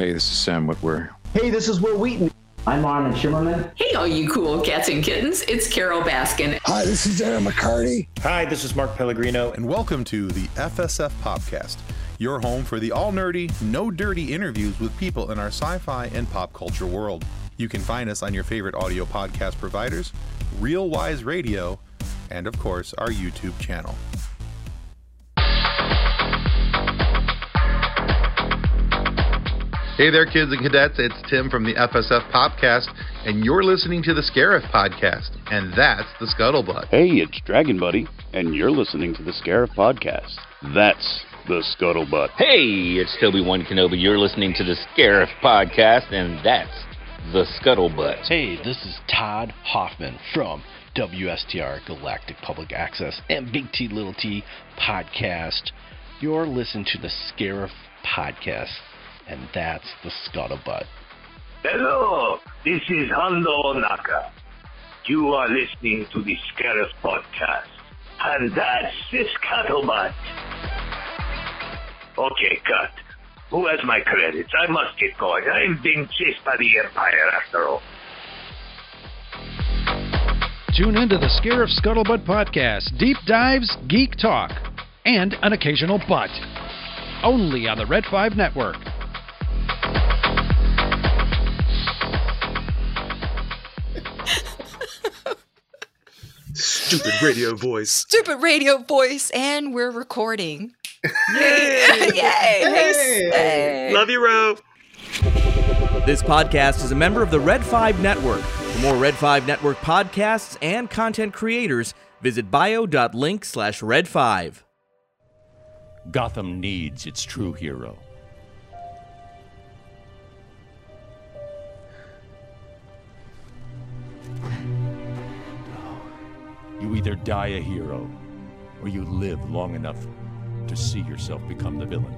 Hey, this is Sam Witwer. Hey, this is Wil Wheaton. I'm Armin Shimerman. Hey, all you cool cats and kittens. It's Carole Baskin. Hi, this is Darren McCarty. Hi, this is Mark Pellegrino. And welcome to the FSF Popcast, your home for the all nerdy, no dirty interviews with people in our sci fi and pop culture world. You can find us on your favorite audio podcast providers, Real Wise Radio, and of course, our YouTube channel. Hey there, kids and cadets. It's Tim from the FSF Popcast, and you're listening to the Scarif Podcast, and that's the Scuttlebutt. Hey, it's Dragon Buddy, and you're listening to the Scarif Podcast. That's the Scuttlebutt. Hey, it's Toby One Kenobi. You're listening to the Scarif Podcast, and that's the Scuttlebutt. Hey, this is Todd Hoffman from WSTR Galactic Public Access and Big T Little T Podcast. You're listening to the Scarif Podcast and that's the scuttlebutt. Hello, this is Hondo Ohnaka. You are listening to the Scarif Podcast, and that's the scuttlebutt. Okay, cut. Who has my credits? I must get going. I'm being chased by the Empire after all. Tune into the Scarif Scuttlebutt Podcast, deep dives, geek talk, and an occasional butt. Only on the Red 5 Network. Stupid radio voice. Stupid radio voice, and we're recording. Yay! Yay! Hey! Hey! Love you, Ro. This podcast is a member of the Red 5 Network. For more Red 5 Network podcasts and content creators, visit bio.link slash red 5. Gotham needs its true hero. You either die a hero, or you live long enough to see yourself become the villain.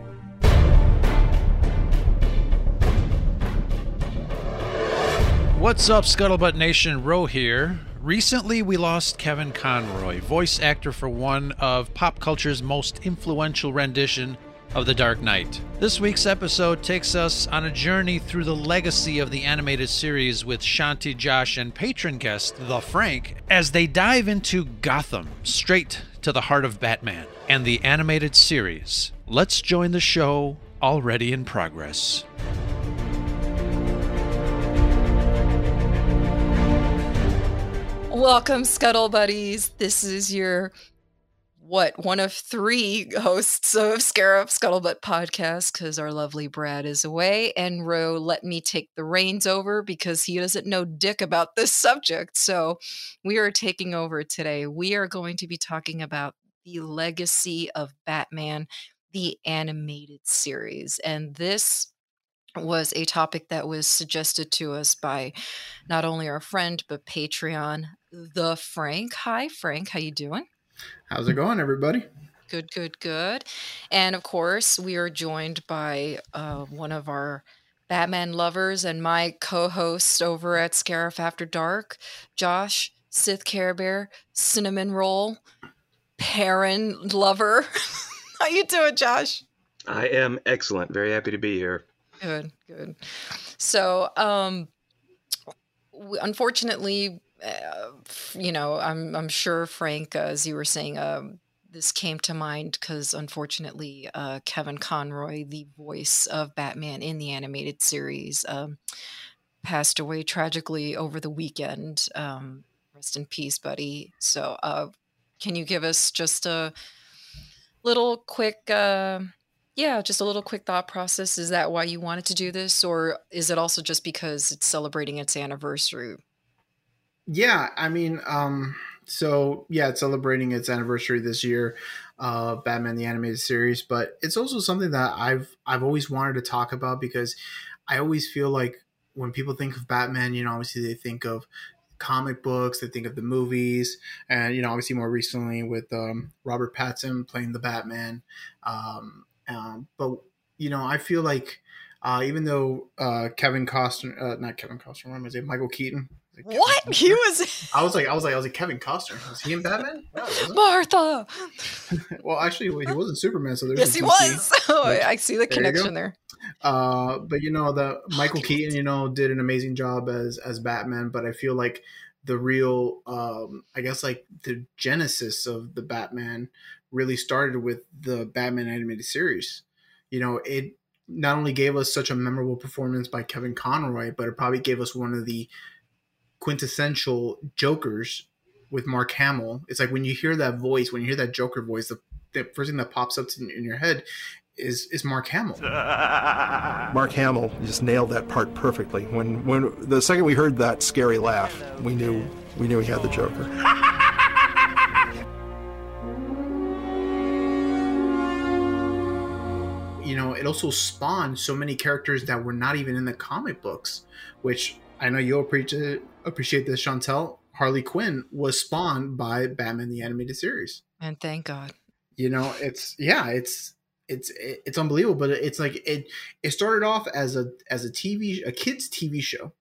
What's up, Scuttlebutt Nation? Ro here. Recently, we lost Kevin Conroy, voice actor for one of pop culture's most influential rendition of The Dark Knight. This week's episode takes us on a journey through the legacy of the animated series with Shanti, Josh, and patron guest, The Frank, as they dive into Gotham, straight to the heart of Batman, and the animated series. Let's join the show already in progress. Welcome, Scuttle Buddies. This is your what one of three hosts of Scarif Scuttlebutt podcast because our lovely Brad is away, and Ro let me take the reins over because he doesn't know dick about this subject. So we are taking over today. We are going to be talking about the legacy of Batman, the animated series, and this was a topic that was suggested to us by not only our friend but Patreon, the Frank. Hi, Frank. How you doing? How's it going, everybody? Good, good, good. And of course, we are joined by uh, one of our Batman lovers and my co-host over at Scarif After Dark, Josh Sith Care Bear, Cinnamon Roll, Perrin lover. How you doing, Josh? I am excellent. Very happy to be here. Good, good. So, um, unfortunately, you know, I'm I'm sure Frank, as you were saying, um, this came to mind because unfortunately, uh, Kevin Conroy, the voice of Batman in the animated series, um, passed away tragically over the weekend. Um, rest in peace, buddy. So, uh, can you give us just a little quick? Uh, yeah, just a little quick thought process. Is that why you wanted to do this, or is it also just because it's celebrating its anniversary? Yeah, I mean, um, so yeah, it's celebrating its anniversary this year, uh, Batman the animated series. But it's also something that I've I've always wanted to talk about because I always feel like when people think of Batman, you know, obviously they think of comic books, they think of the movies, and you know, obviously more recently with um, Robert Pattinson playing the Batman. Um, um, but you know, I feel like uh, even though uh, Kevin Costner, uh, not Kevin Costner, what was it? Michael Keaton. Like what he was? I was like, I was like, I was like Kevin Costner. Was he in Batman? No, Martha. well, actually, he wasn't Superman, so there's yes, he was. Oh, I see the connection there. Uh, but you know, the Michael Keaton, you know, did an amazing job as as Batman. But I feel like the real, um, I guess, like the genesis of the Batman really started with the Batman animated series. You know, it not only gave us such a memorable performance by Kevin Conroy, but it probably gave us one of the quintessential Jokers with Mark Hamill. It's like when you hear that voice, when you hear that Joker voice, the, the first thing that pops up in, in your head is is Mark Hamill. Mark Hamill just nailed that part perfectly. When when the second we heard that scary laugh, we knew we knew he had the Joker. you know, it also spawned so many characters that were not even in the comic books, which I know you'll appreciate appreciate this, Chantel. Harley Quinn was spawned by Batman the Animated Series. And thank God. You know, it's yeah, it's it's it's unbelievable, but it's like it it started off as a as a TV a kids TV show,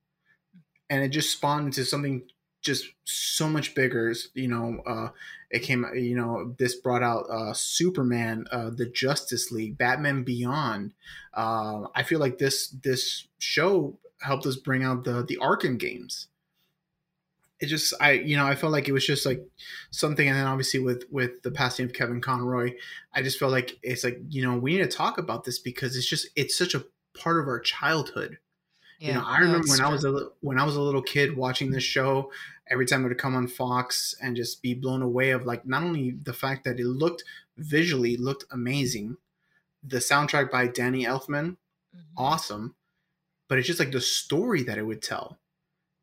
and it just spawned into something just so much bigger. You know, uh, it came. You know, this brought out uh, Superman, uh, the Justice League, Batman Beyond. Uh, I feel like this this show helped us bring out the the Arkham games. It just I you know I felt like it was just like something, and then obviously with with the passing of Kevin Conroy, I just felt like it's like you know we need to talk about this because it's just it's such a part of our childhood you know, I remember when I was a when I was a little kid watching this show. Every time it would come on Fox and just be blown away of like not only the fact that it looked visually looked amazing, the soundtrack by Danny Elfman, mm-hmm. awesome, but it's just like the story that it would tell.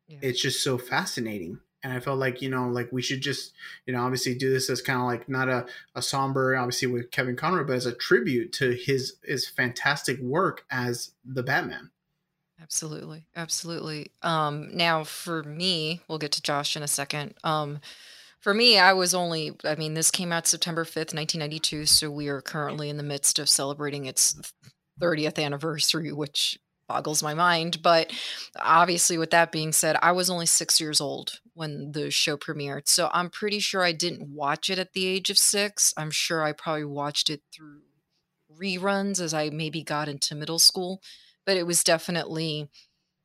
It's just so fascinating. And I felt like, you know, like we should just, you know, obviously do this as kind of like not a, a somber, obviously with Kevin Conroy, but as a tribute to his his fantastic work as the Batman. Absolutely. Absolutely. Um, now for me, we'll get to Josh in a second. Um, for me, I was only, I mean, this came out September 5th, 1992. So we are currently in the midst of celebrating its 30th anniversary, which boggles my mind. But obviously, with that being said, I was only six years old when the show premiered. So I'm pretty sure I didn't watch it at the age of six. I'm sure I probably watched it through reruns as I maybe got into middle school but it was definitely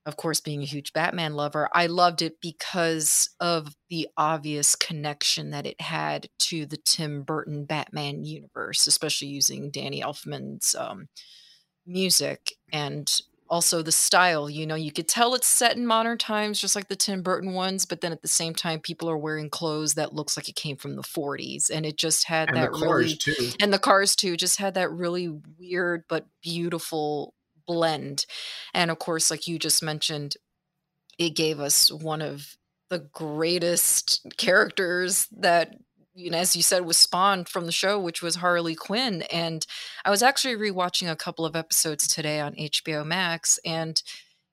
of course being a huge batman lover i loved it because of the obvious connection that it had to the tim burton batman universe especially using danny elfman's um, music and also the style you know you could tell it's set in modern times just like the tim burton ones but then at the same time people are wearing clothes that looks like it came from the 40s and it just had And that really too. and the cars too just had that really weird but beautiful blend and of course like you just mentioned it gave us one of the greatest characters that you know as you said was spawned from the show which was harley quinn and i was actually rewatching a couple of episodes today on hbo max and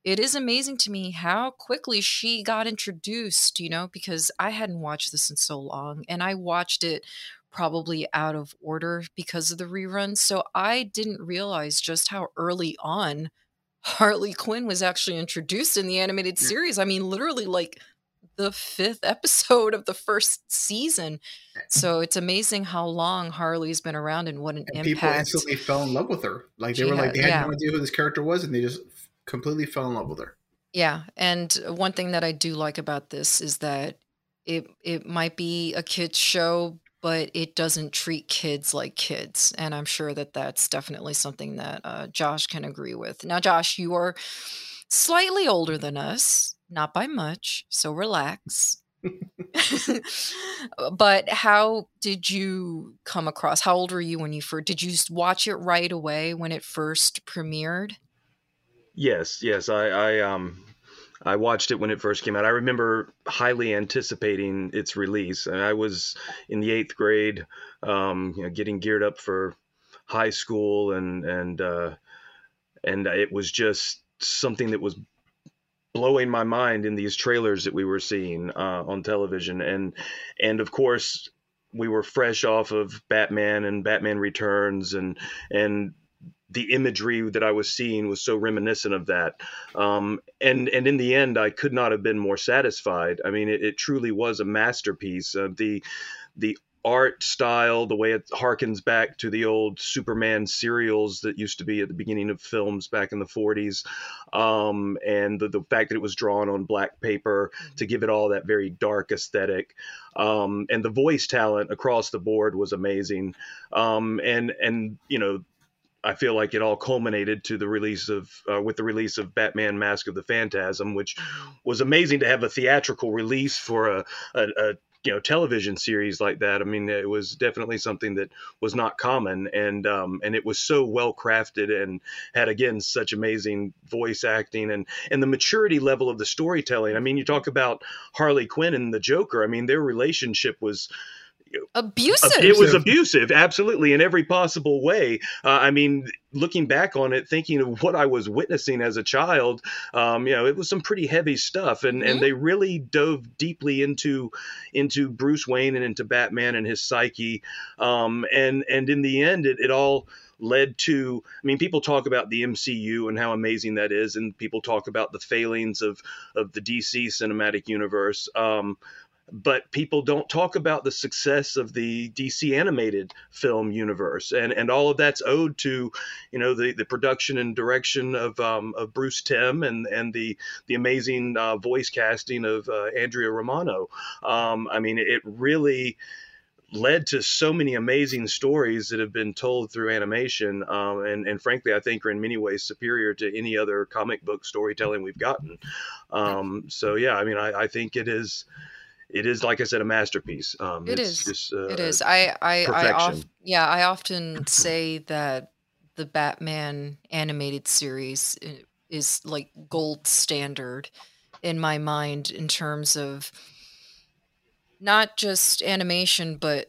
it is amazing to me how quickly she got introduced you know because i hadn't watched this in so long and i watched it probably out of order because of the reruns so i didn't realize just how early on Harley Quinn was actually introduced in the animated series. I mean, literally like the fifth episode of the first season. So it's amazing how long Harley's been around and what an And people impact. instantly fell in love with her. Like they were like they had yeah. no idea who this character was, and they just completely fell in love with her. Yeah, and one thing that I do like about this is that it it might be a kids show, but it doesn't treat kids like kids, and I'm sure that that's definitely something that uh, Josh can agree with. Now, Josh, you are slightly older than us, not by much, so relax. but how did you come across? How old were you when you first? Did you watch it right away when it first premiered? Yes, yes. I, I um I watched it when it first came out. I remember highly anticipating its release, and I was in the eighth grade, um, you know, getting geared up for high school, and and uh, and it was just something that was blowing my mind in these trailers that we were seeing uh, on television, and and of course we were fresh off of Batman and Batman Returns, and and the imagery that I was seeing was so reminiscent of that. Um, and and in the end, I could not have been more satisfied. I mean, it, it truly was a masterpiece. Uh, the the art style, the way it harkens back to the old Superman serials that used to be at the beginning of films back in the 40s, um, and the, the fact that it was drawn on black paper to give it all that very dark aesthetic. Um, and the voice talent across the board was amazing. Um, and and you know I feel like it all culminated to the release of uh, with the release of Batman: Mask of the Phantasm, which was amazing to have a theatrical release for a, a, a you know television series like that. I mean, it was definitely something that was not common, and um, and it was so well crafted and had again such amazing voice acting and and the maturity level of the storytelling. I mean, you talk about Harley Quinn and the Joker. I mean, their relationship was abusive. It was abusive, absolutely, in every possible way. Uh, I mean, looking back on it, thinking of what I was witnessing as a child, um, you know, it was some pretty heavy stuff, and Mm-hmm. and they really dove deeply into into Bruce Wayne and into Batman and his psyche, um, and and in the end, it, it all led to i mean people talk about the mcu and how amazing that is and people talk about the failings of of the dc cinematic universe um, but people don't talk about the success of the DC animated film universe, and and all of that's owed to, you know, the, the production and direction of um, of Bruce Timm and and the the amazing uh, voice casting of uh, Andrea Romano. Um, I mean, it really led to so many amazing stories that have been told through animation, um, and and frankly, I think are in many ways superior to any other comic book storytelling we've gotten. Um, so yeah, I mean, I, I think it is it is like I said a masterpiece. Um, It it's is. Just, uh, it is. I I I yeah, I often say that the Batman animated series is like gold standard in my mind in terms of not just animation but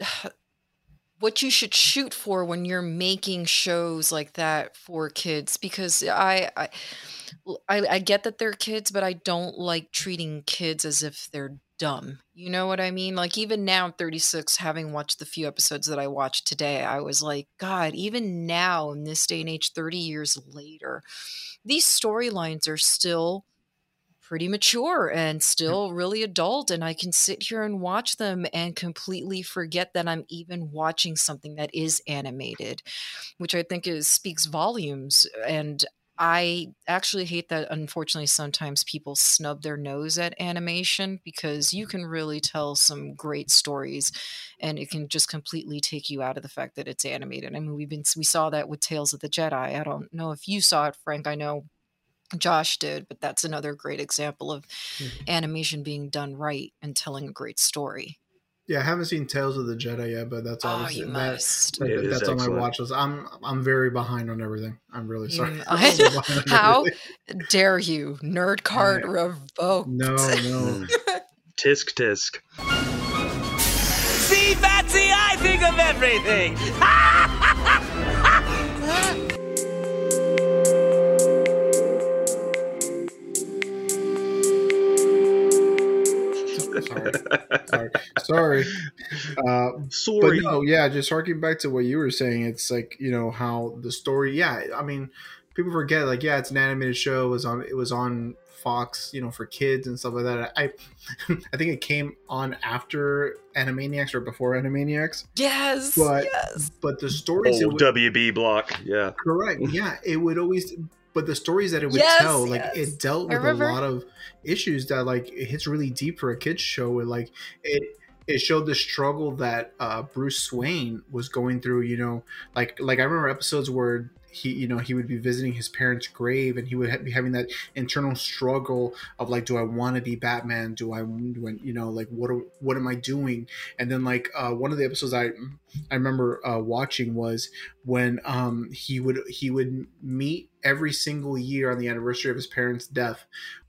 what you should shoot for when you're making shows like that for kids because i i i get that they're kids, but I don't like treating kids as if they're dumb. You know what I mean? Like even now, I'm 36, having watched the few episodes that I watched today, I was like, God, even now in this day and age, 30 years later, these storylines are still pretty mature and still really adult and I can sit here and watch them and completely forget that I'm even watching something that is animated, which I think is speaks volumes and I actually hate that unfortunately sometimes people snub their nose at animation because you mm-hmm. can really tell some great stories and it can just completely take you out of the fact that it's animated. I mean we've been we saw that with Tales of the Jedi. I don't know if you saw it Frank. I know Josh did, but that's another great example of animation being done right and telling a great story. Yeah, I haven't seen Tales of the Jedi yet, but that's Oh, obviously you that, must. that- It is that's on my excellent. watch list. I'm I'm very behind on everything. I'm really sorry. Mm, I'm so behind on How everything. dare you? Nerd card revoked. No, no. Tisk tisk. See, Batsy, I think of everything. Sorry, sorry, sorry. Uh, Sorry. But no, yeah, just harking back to what you were saying, it's like you know how the story. Yeah, I mean, people forget like yeah, it's an animated show. It was on it was on Fox, you know, for kids and stuff like that. I I think it came on after Animaniacs or before Animaniacs. Yes. But yes. but the stories it Old would, WB block. Yeah. correct, yeah, it would always. But the stories that it would Yes, tell, like yes. it dealt with a lot of issues that like it hits really deep for a kids show. With like it it showed the struggle that uh, Bruce Wayne was going through. You know, like like I remember episodes where he you know he would be visiting his parents' grave and he would ha- be having that internal struggle of like, do I want to be Batman? Do I do I, you know like what are- what am I doing? And then like uh, one of the episodes I I remember uh, watching was when um he would he would meet every single year on the anniversary of his parents' death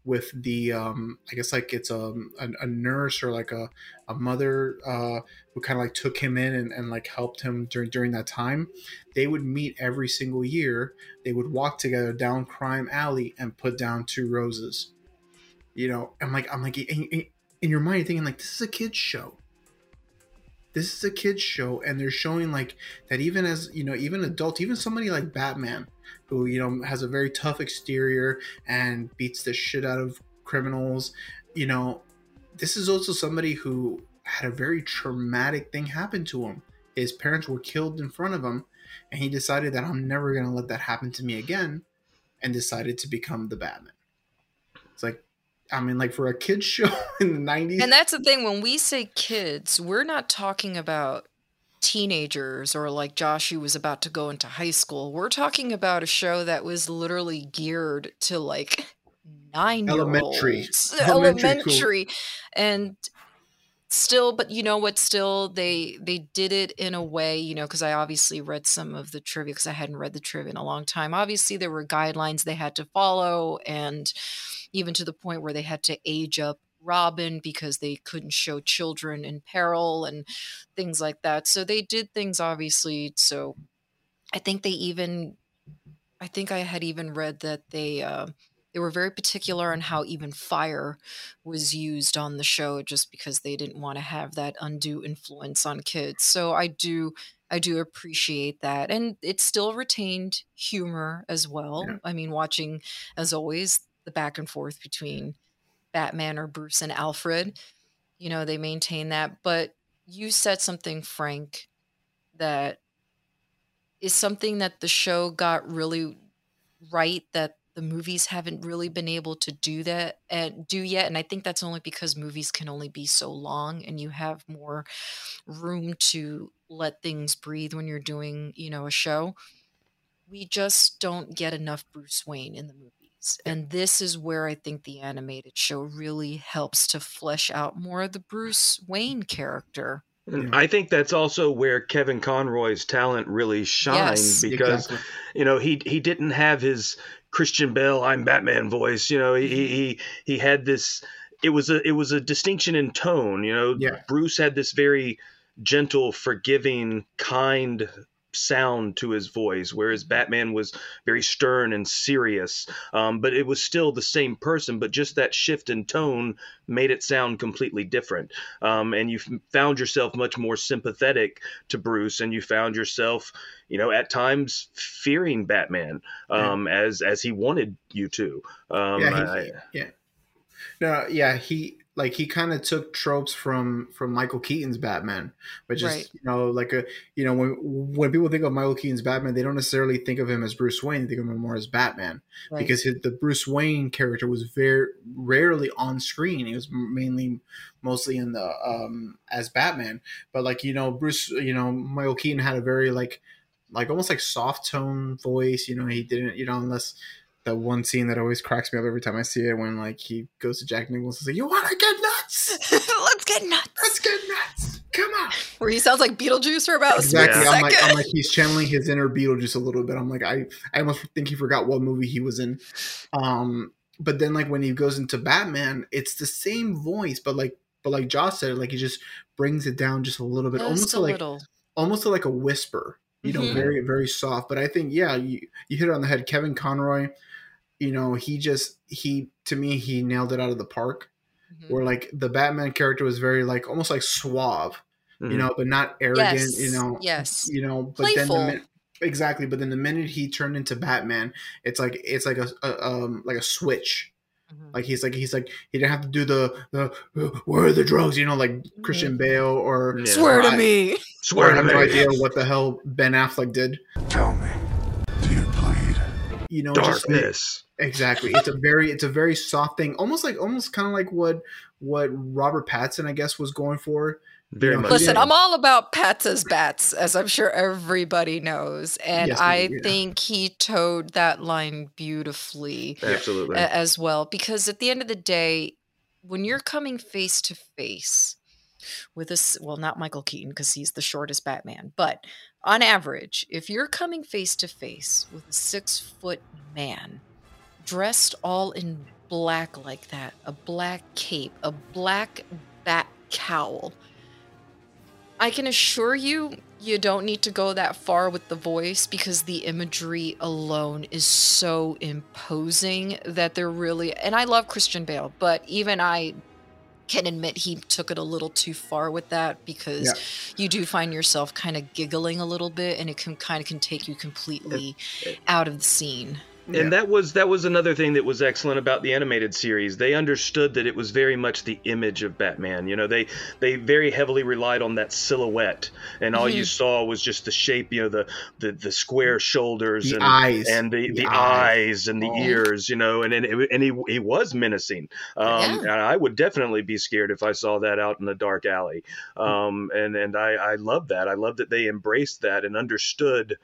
with the um I guess like it's a a, a nurse or like a a mother uh who kind of like took him in and, and like helped him during during that time. They would meet every single year. They would walk together down Crime Alley and put down two roses. You know, I'm like I'm like in, in, your mind thinking like this is a kids show this is a kids show and they're showing like that even as you know even adult even somebody like batman who you know has a very tough exterior and beats the shit out of criminals you know this is also somebody who had a very traumatic thing happen to him. His parents were killed in front of him, and he decided that I'm never gonna let that happen to me again, and decided to become the Batman. It's like, I mean, like for a kids show in the '90s, And that's the thing when we say kids, we're not talking about teenagers or like Josh who was about to go into high school. We're talking about a show that was literally geared to like nine year Elementary. olds. Elementary, Elementary. cool. And still but you know what still they they did it in a way you know because i obviously read some of the trivia because i hadn't read the trivia in a long time obviously there were guidelines they had to follow and even to the point where they had to age up robin because they couldn't show children in peril and things like that. So they did things obviously so i think they even i think i had even read that they uh they were very particular on how even fire was used on the show just because they didn't want to have that undue influence on kids. So i do i do appreciate that. And it still retained humor as well. Yeah. i mean watching as always the back and forth between batman or bruce and alfred you know they maintain that but you said something frank that is something that the show got really right that the movies haven't really been able to do that and do yet and i think that's only because movies can only be so long and you have more room to let things breathe when you're doing you know a show. We just don't get enough bruce wayne in the movies and this is where i think the animated show really helps to flesh out more of the bruce wayne character And I think that's also where Kevin Conroy's talent really shines Yes. because Exactly. you know he he didn't have his Christian Bale I'm Batman voice. You know he he mm-hmm. he, he had this. It was a it was a distinction in tone. You know Yeah. Bruce had this very gentle, forgiving, kind sound to his voice, whereas Batman was very stern and serious. Um, but it was still the same person, but just that shift in tone made it sound completely different. Um, and you found yourself much more sympathetic to Bruce, and you found yourself, you know, at times fearing Batman um, as as he wanted you to. Um, yeah, I- yeah. No, yeah, he like he kind of took tropes from from Michael Keaton's Batman, which is Right. you know like a you know when when people think of Michael Keaton's Batman, they don't necessarily think of him as Bruce Wayne; they think of him more as Batman Right. because his, the Bruce Wayne character was very rarely on screen. He was mainly mostly in the um as Batman, but like you know Bruce, you know Michael Keaton had a very like like almost like soft tone voice. You know he didn't you know unless that one scene that always cracks me up every time I see it when like he goes to Jack Nicholson and says, "You want to get nuts? let's get nuts Let's get nuts! Come on!" where he sounds like beetlejuice for about Exactly. a I'm like. I'm like, he's channeling his inner Beetlejuice a little bit. I'm like, I, I almost think he forgot what movie he was in. Um, but then like when he goes into Batman, it's the same voice, but like, but like Josh said, like he just brings it down just a little bit, almost Just to like, little. almost to like a whisper. You know, Mhm. very very soft. But I think yeah, you you hit it on the head. Kevin Conroy, you know, he just he to me he nailed it out of the park. Mm-hmm. Where like the Batman character was very like almost like suave, Mhm. you know, but not arrogant. Yes, You know, yes. you know. But then Playful. the min- exactly, but then the minute he turned into Batman, it's like it's like a, a um like a switch. Mm-hmm. Like he's like he's like he didn't have to do the the where are the drugs, you know, like Christian Bale or Yeah. Swear to I- me. Swear to me. I to have me. no idea what the hell Ben Affleck did. Tell me, do you bleed? You know, just like- Darkness. exactly. It's a very it's a very soft thing, almost like almost kind of like what what Robert Pattinson I guess was going for. Very know, much. Listen, so. I'm all about Pats as bats, as I'm sure everybody knows. And Yes, I yeah. think he towed that line beautifully Absolutely. a- as well. Because at the end of the day, when you're coming face to face with this, well, not Michael Keaton, because he's the shortest Batman, but on average, if you're coming face to face with a six foot man dressed all in black like that, a black cape, a black bat cowl, I can assure you, you don't need to go that far with the voice because the imagery alone is so imposing that they're really. And I love Christian Bale, but even I can admit he took it a little too far with that because Yeah. you do find yourself kind of giggling a little bit and it can kind of can take you completely out of the scene. And that was that was another thing that was excellent about the animated series. They understood that it was very much the image of Batman. You know, they they very heavily relied on that silhouette, and all you Mhm. saw was just the shape. You know, the the, the square shoulders The and eyes. and the, The the eyes. eyes and the Oh. ears. You know, and and, it, and he he was menacing. Um, and I would definitely be scared if I saw that out in a dark alley. Um, and and I I love that. I love that they embraced that and understood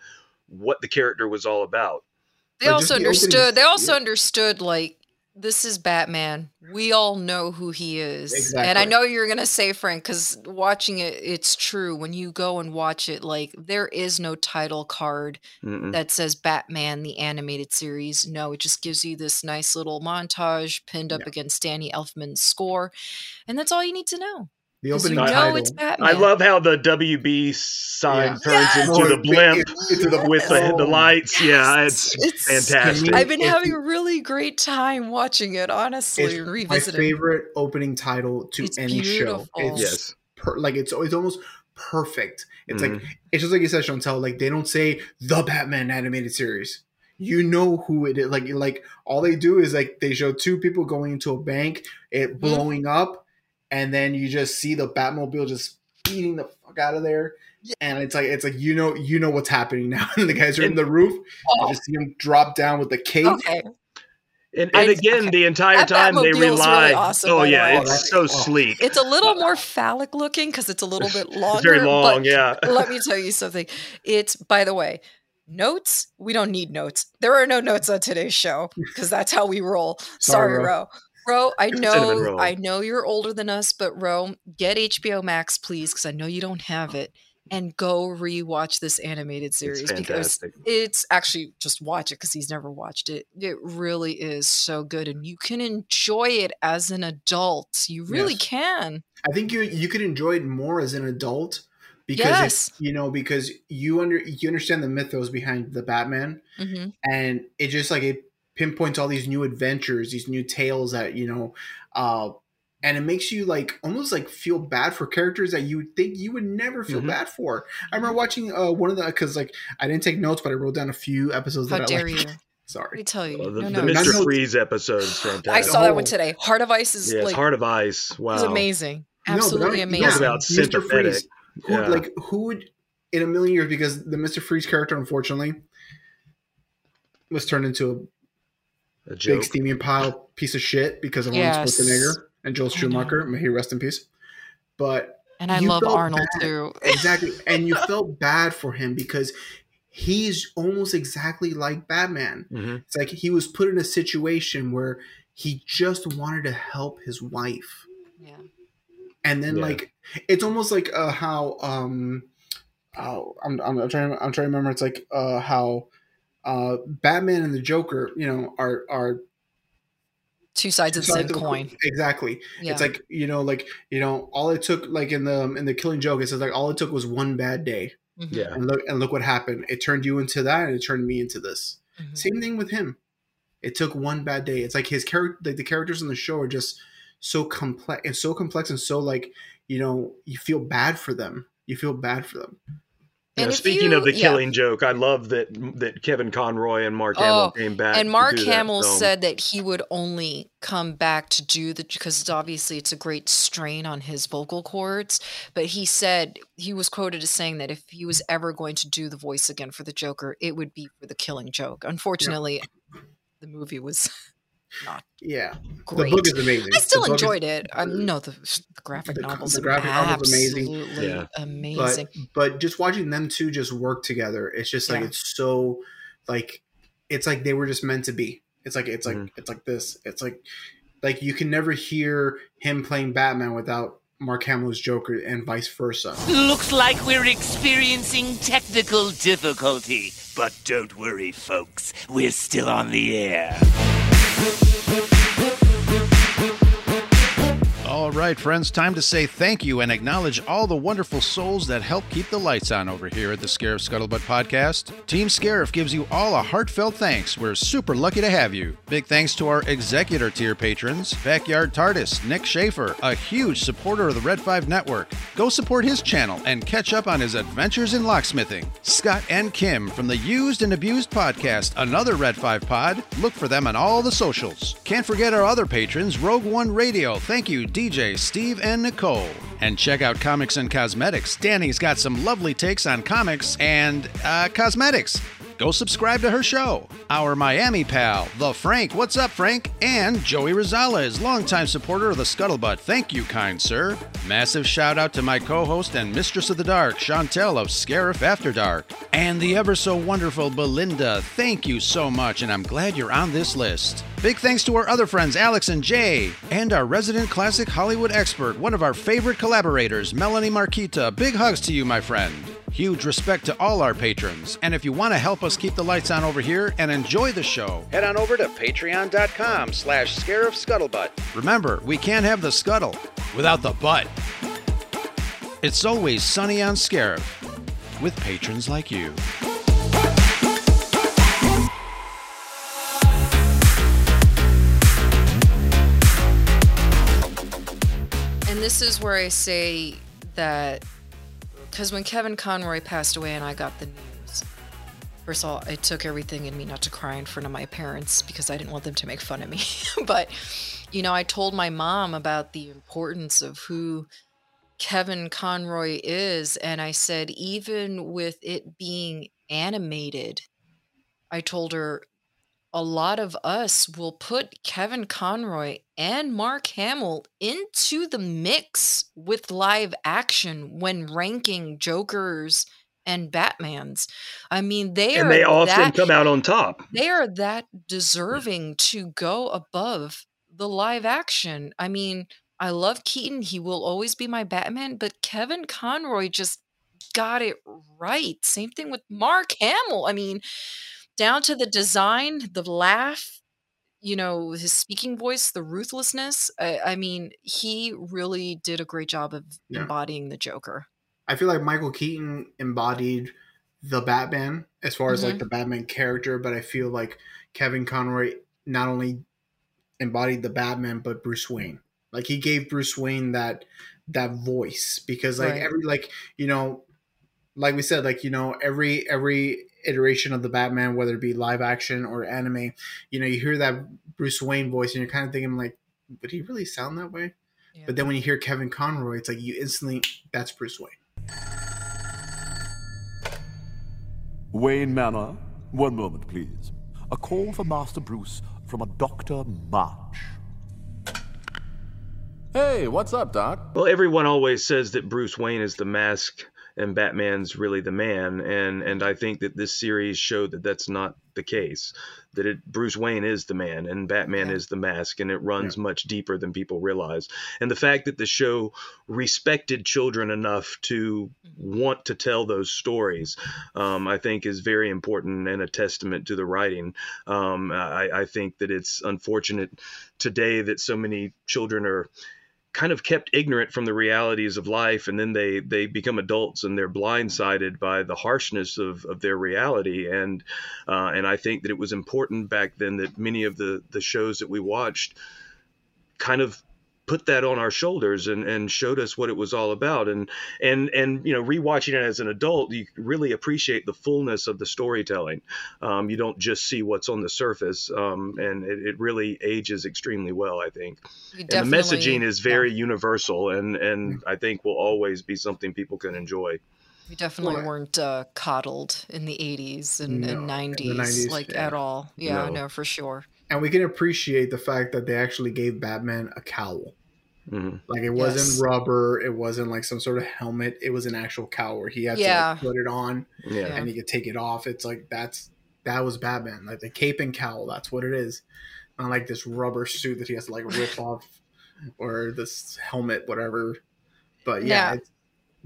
what the character was all about. They also the opening- understood. They also understood like this is Batman. We all know who he is, and I know you're gonna say Frank because watching it, it's true. When you go and watch it, like there is no title card Mm-mm. that says Batman the animated series. No, it just gives you this nice little montage pinned up against Danny Elfman's score, and that's all you need to know. The 'Cause opening you know title. it's I love how the WB sign Yeah. turns Yes! into the blimp into the- with the, the lights. Yeah, it's, It's- fantastic. I've been If having a really great time watching it, honestly, and It's my favorite opening title to It's any beautiful. show. It's Yes. per, like it's it's almost perfect. It's Mhm. like it's just like you said, Chantel. Like they don't say the Batman animated series. You know who it is. Like like all they do is like they show two people going into a bank, Mm-hmm. it blowing up, and then you just see the Batmobile just beating the fuck out of there. Yeah. And it's like it's like you know you know what's happening now. and the guys are in the roof. Oh. You just see them drop down with the cape. Okay. And, I- and again, the entire That time they Batmobile's really rely. awesome, oh yeah, way. it's oh, so sleek. It's a little more phallic looking because it's a little bit longer. very long, but yeah. let me tell you something. It's by the way, notes. We don't need notes. There are no notes on today's show because that's how we roll. Sorry, Sorry, Ro. Ro. Ro, I know, roll. I know you're older than us, but Ro, get HBO Max, please, because I know you don't have it, and go rewatch this animated series because it's actually just watch it because he's never watched it. It really is so good, and you can enjoy it as an adult. You really Yes. can. I think you you could enjoy it more as an adult because Yes. it's, you know because you under you understand the mythos behind the Batman hmm and it just like it pinpoints all these new adventures, these new tales that you know, uh, and it makes you like almost like feel bad for characters that you would think you would never feel Mhm. bad for. I remember watching uh, one of the because like I didn't take notes, but I wrote down a few episodes How that dare I like. you? Let Sorry. me tell you. Oh, the, no, the no, Not Mr. notes. Freeze episode is. I saw that one today. Heart of Ice is Yes, like Heart of Ice. Wow. is amazing. No, Absolutely I- amazing. Talk about Mr. sympathetic. Freeze. Who Yeah. like who would in a million years because the Mister Freeze character unfortunately was turned into A a joke. big steaming pile piece of shit because of Yes. Arnold Schwarzenegger and Joel Schumacher. May he rest in peace. But and I love Arnold bad. too. exactly, and you felt bad for him because he's almost exactly like Batman. Mhm. It's like he was put in a situation where he just wanted to help his wife. Yeah. and then Yeah. like it's almost like uh how um oh, I'm, I'm I'm trying I'm trying to remember it's like uh how uh Batman and the Joker you know are are Two sides of the same sides coin. exactly Yeah. it's like you know like you know all it took like in the in the Killing Joke it says like all it took was one bad day Mhm. Yeah. and look and look what happened it turned you into that and it turned me into this Mhm. same thing with him it took one bad day it's like his character like the characters in the show are just so complex and so complex and so like you know you feel bad for them you feel bad for them Yeah, And if speaking you- of the yeah. killing joke, I love that that Kevin Conroy and Mark Oh, Hamill came back. and Mark do that Hamill said that he would only come back to do the because it's obviously it's a great strain on his vocal cords. But he said he was quoted as saying that if he was ever going to do the voice again for the Joker, it would be for the Killing Joke. Unfortunately, the movie was not yeah great. the book is amazing I still The book is- enjoyed it. I know the, the graphic the- novels the are graphic novel's amazing. absolutely Yeah. amazing. but but just watching them two just work together it's just like Yeah. it's so like it's like they were just meant to be it's like it's like Mhm. it's like this it's like like you can never hear him playing batman without mark hamill's joker and vice versa Looks like we're experiencing technical difficulty. But don't worry, folks. We're still on the air. Oh, All right, friends, time to say thank you and acknowledge all the wonderful souls that help keep the lights on over here at the Scarif Scuttlebutt podcast. Team Scarif gives you all a heartfelt thanks. We're super lucky to have you. Big thanks to our executor tier patrons Backyard TARDIS, Nick Schaefer, a huge supporter of the Red 5 Network. Go support his channel and catch up on his adventures in locksmithing. Scott and Kim from the Used and Abused podcast, another Red 5 pod. Look for them on all the socials. Can't forget our other patrons, Rogue One Radio. Thank you, DJ, Steve, and Nicole. And check out Comics and Cosmetics. Danny's got some lovely takes on comics and uh, cosmetics. Go subscribe to her show. Our Miami pal, the Frank. What's up, Frank? And Joey Rosales, longtime supporter of the Scuttlebutt. Thank you, kind sir. Massive shout out to my co host and mistress of the dark, Chantel of Scarif After Dark. And the ever so wonderful Belinda. Thank you so much, and I'm glad you're on this list. Big thanks to our other friends, Alex and Jay, and our resident classic Hollywood expert, one of our favorite collaborators, Melanie Marquita. Big hugs to you, my friend. Huge respect to all our patrons. And if you want to help us keep the lights on over here and enjoy the show, head on over to patreon.com slash scarifscuttlebutt. Remember, we can't have the scuttle without the butt. It's always sunny on Scarif with patrons like you. And this is where I say that because when Kevin Conroy passed away and I got the news, first of all, it took everything in me not to cry in front of my parents because I didn't want them to make fun of me. but, you know, I told my mom about the importance of who Kevin Conroy is. And I said, even with it being animated, I told her, a lot of us will put Kevin Conroy and Mark Hamill into the mix with live action when ranking Jokers and Batmans. I mean, they and are they often that, come out on top. They are that deserving to go above the live action. I mean, I love Keaton. He will always be my Batman, but Kevin Conroy just got it right. Same thing with Mark Hamill. I mean, down to the design, the laugh, you know, his speaking voice, the ruthlessness. I, I mean, he really did a great job of Yeah. embodying the Joker. I feel like Michael Keaton embodied the Batman as far as like Mhm. the Batman character, but I feel like Kevin Conroy not only embodied the Batman but Bruce Wayne. Like he gave Bruce Wayne that that voice because like Right. every like you know like we said like you know every every iteration of the Batman whether it be live action or anime, you know you hear that Bruce Wayne voice and you're kind of thinking like would he really sound that way? But then when you hear Kevin Conroy, it's like you instantly that's Bruce Wayne. Wayne Manor. One moment, please. A call for Master Bruce from a Dr. March. Hey, what's up, Doc? Well, everyone always says that Bruce Wayne is the mask and Batman's really the man, and and I think that this series showed that that's not the case. That it Bruce Wayne is the man and Batman is the mask, and it runs much deeper than people realize. And the fact that the show respected children enough to want to tell those stories, um, I think, is very important and a testament to the writing. Um, I, I think that it's unfortunate today that so many children are kind of kept ignorant from the realities of life and then they they become adults and they're blindsided by the harshness of, of their reality. And uh, and I think that it was important back then that many of the the shows that we watched kind of put that on our shoulders and, and showed us what it was all about and and and you know rewatching it as an adult you really appreciate the fullness of the storytelling um, you don't just see what's on the surface um, and it, it really ages extremely well I think and the messaging is very universal and and I think will always be something people can enjoy We definitely Well, weren't uh, coddled in the 80s and, and No, in 90s, 90s, like yeah. at all. Yeah, No. no, for sure. And we can appreciate the fact that they actually gave Batman a cowl. Mm-hmm. Like it wasn't Yes. rubber, it wasn't like some sort of helmet. It was an actual cowl where he had to like, put it on, Yeah. and he could take it off. It's like that's that was Batman, like the cape and cowl. That's what it is. Not like this rubber suit that he has to like rip off, or this helmet, whatever. But yeah, Yeah. It's,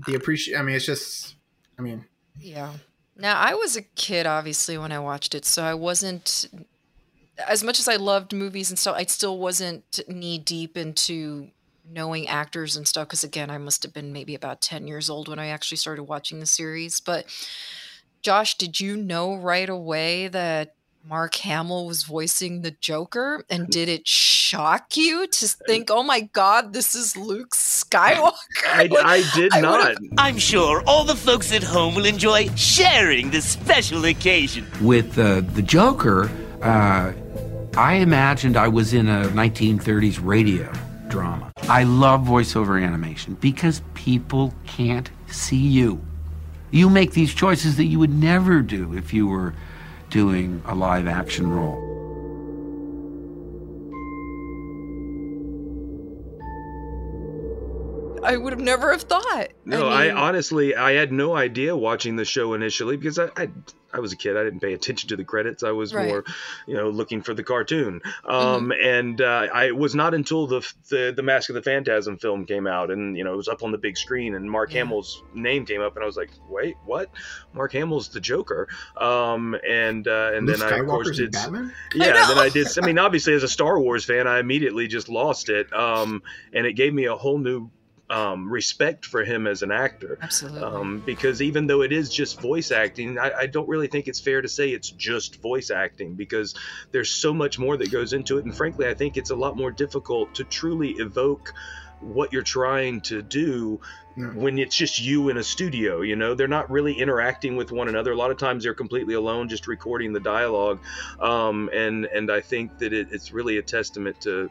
the appreciate. I mean, it's just. I mean, Yeah. Now, I was a kid, obviously, when I watched it, so I wasn't, as much as I loved movies and stuff, I still wasn't knee deep into knowing actors and stuff because again i must have been maybe about 10 years old when i actually started watching the series but josh did you know right away that mark hamill was voicing the joker and did it shock you to think oh my god this is luke skywalker I, I did I not. would've- I'm sure all the folks at home will enjoy sharing this special occasion. With uh, the Joker, uh, I imagined I was in a 1930s radio drama. I love voiceover animation because people can't see you. You make these choices that you would never do if you were doing a live action role. I would have never have thought No, I, mean- honestly I had no idea watching the show initially because I, I I was a kid. I didn't pay attention to the credits. I was Right. more, you know, looking for the cartoon. Um, And uh, I it was not until the, the the Mask of the Phantasm film came out, and you know, it was up on the big screen, and Mark Hamill's name came up, and I was like, wait, what? Mark Hamill's the Joker. Um, and uh, and Luke then I of course did. Batman? Yeah, then I did. I mean, obviously, as a Star Wars fan, I immediately just lost it, um, and it gave me a whole new um, respect for him as an actor. Absolutely. Um, because even though it is just voice acting, I, I don't really think it's fair to say it's just voice acting because there's so much more that goes into it, and frankly, I think it's a lot more difficult to truly evoke what you're trying to do when it's just you in a studio you know? They're not really interacting with one another. A lot of times they're completely alone just recording the dialogue. Um, and and i think that it, it's really a testament to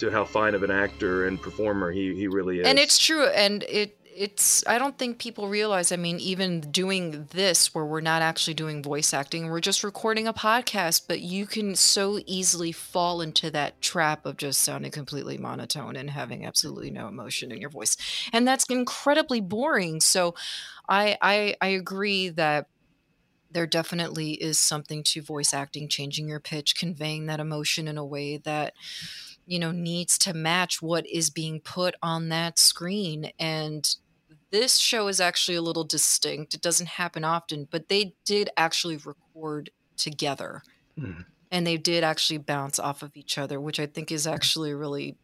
to how fine of an actor and performer he, he really is. And it's true and it it's i don't think people realize i mean even doing this where we're not actually doing voice acting we're just recording a podcast but you can so easily fall into that trap of just sounding completely monotone and having absolutely no emotion in your voice. And that's incredibly boring. So i i, I agree that there definitely is something to voice acting changing your pitch conveying that emotion in a way that you know needs to match what is being put on that screen. And this show is actually a little distinct. It doesn't happen often but they did actually record together. Mhm. and they did actually bounce off of each other which i think is actually really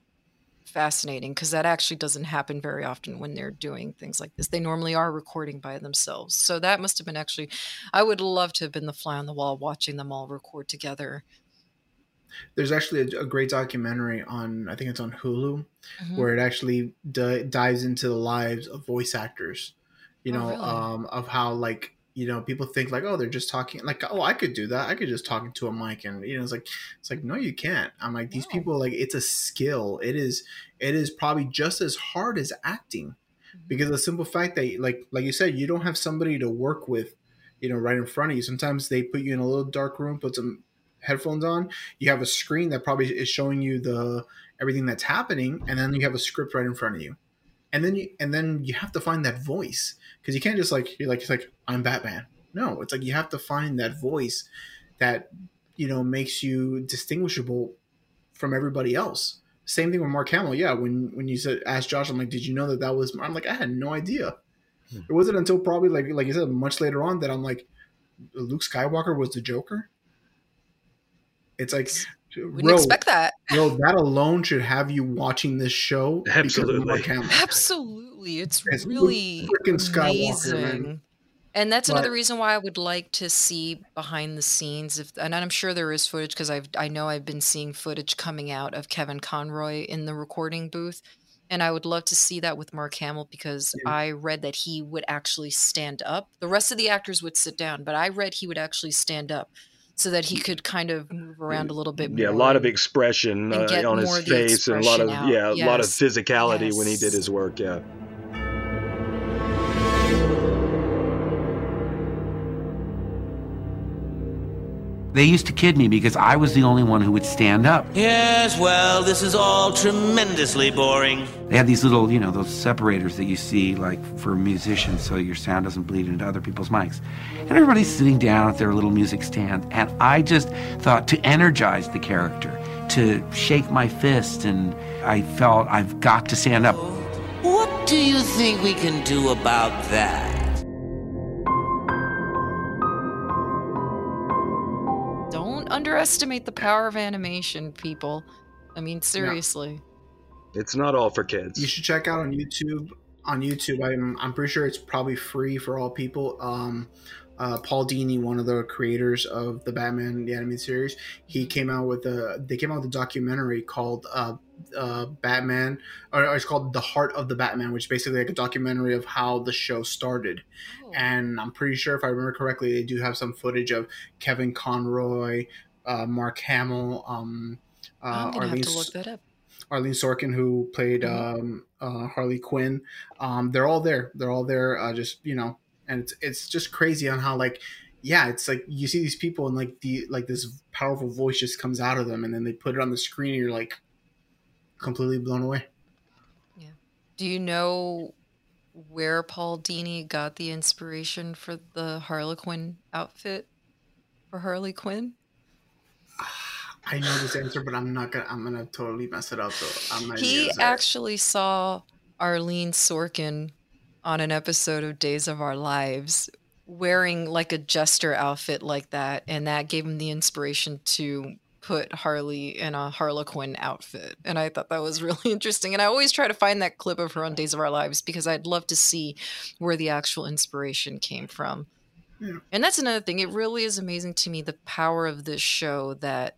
fascinating because that actually doesn't happen very often when they're doing things like this. They normally are recording by themselves. So that must have been actually i would love to have been the fly on the wall watching them all record together There's actually a, a great documentary on, I think it's on Hulu, Mhm. where it actually di- dives into the lives of voice actors. You Oh, know, really? um, of how like you know people think like, oh, they're just talking like, oh, I could do that. I could just talk into a mic, and you know, it's like it's like no, you can't. I'm like these people like it's a skill. It is it is probably just as hard as acting because the simple fact that like like you said you don't have somebody to work with you know right in front of you sometimes they put you in a little dark room put some headphones on you have a screen that probably is showing you the everything that's happening and then you have a script right in front of you and then you and then you have to find that voice because you can't just like you're like it's like i'm batman no it's like you have to find that voice that you know makes you distinguishable from everybody else same thing with Mark Hamill. Yeah, when when you said asked Josh, I'm like, did you know that that was? I'm like, I had no idea. Hmm. It wasn't until probably like like you said, much later on that I'm like, Luke Skywalker was the Joker. It's like, Wouldn't expect that. Bro, that alone should have you watching this show. Absolutely. Absolutely. It's It's really freaking Skywalker, amazing. And that's But- another reason why I would like to see behind the scenes if and I'm sure there is footage because I've I know I've been seeing footage coming out of Kevin Conroy in the recording booth. And I would love to see that with Mark Hamill because I read that he would actually stand up. The rest of the actors would sit down, but I read he would actually stand up so that he could kind of move around a little bit more. yeah, a lot of expression uh, on his face and a lot of expression yeah, out. a lot of Yes. physicality when he did his work. Yeah. They used to kid me because I was the only one who would stand up. Yes, well, this is all tremendously boring. They had these little, you know, those separators that you see like for musicians so your sound doesn't bleed into other people's mics. And everybody's sitting down at their little music stand. And I just thought to energize the character, to shake my fist, and I felt I've got to stand up. What do you think we can do about that? Underestimate the power of animation, people. I mean, seriously. It's not all for kids. You should check out on YouTube. On YouTube, I'm I'm pretty sure it's probably free for all people. Um, uh, Paul Dini, one of the creators of the Batman the animated series, he came out with a they came out with a documentary called uh, uh, Batman, or, or it's called The Heart of the Batman, which is basically like a documentary of how the show started. And I'm pretty sure, if I remember correctly, they do have some footage of Kevin Conroy, uh, Mark Hamill, um, uh, I'm gonna have Arlene to look that up. Arlene Sorkin, who played um, uh, Harley Quinn. Um, they're all there. They're all there. Uh, just you know, and it's it's just crazy on how like, yeah, it's like you see these people and like the like this powerful voice just comes out of them, and then they put it on the screen, and you're like, completely blown away. Yeah. Do you know where Paul Dini got the inspiration for the Harlequin outfit for Harley Quinn? I know this answer, but I'm not gonna. I'm gonna totally mess it up. So I'm not. He gonna say it. actually saw Arlene Sorkin on an episode of Days of Our Lives wearing like a jester outfit like that, and that gave him the inspiration to put Harley in a Harlequin outfit. And I thought that was really interesting. And I always try to find that clip of her on Days of Our Lives because I'd love to see where the actual inspiration came from. Yeah. And that's another thing. It really is amazing to me the power of this show that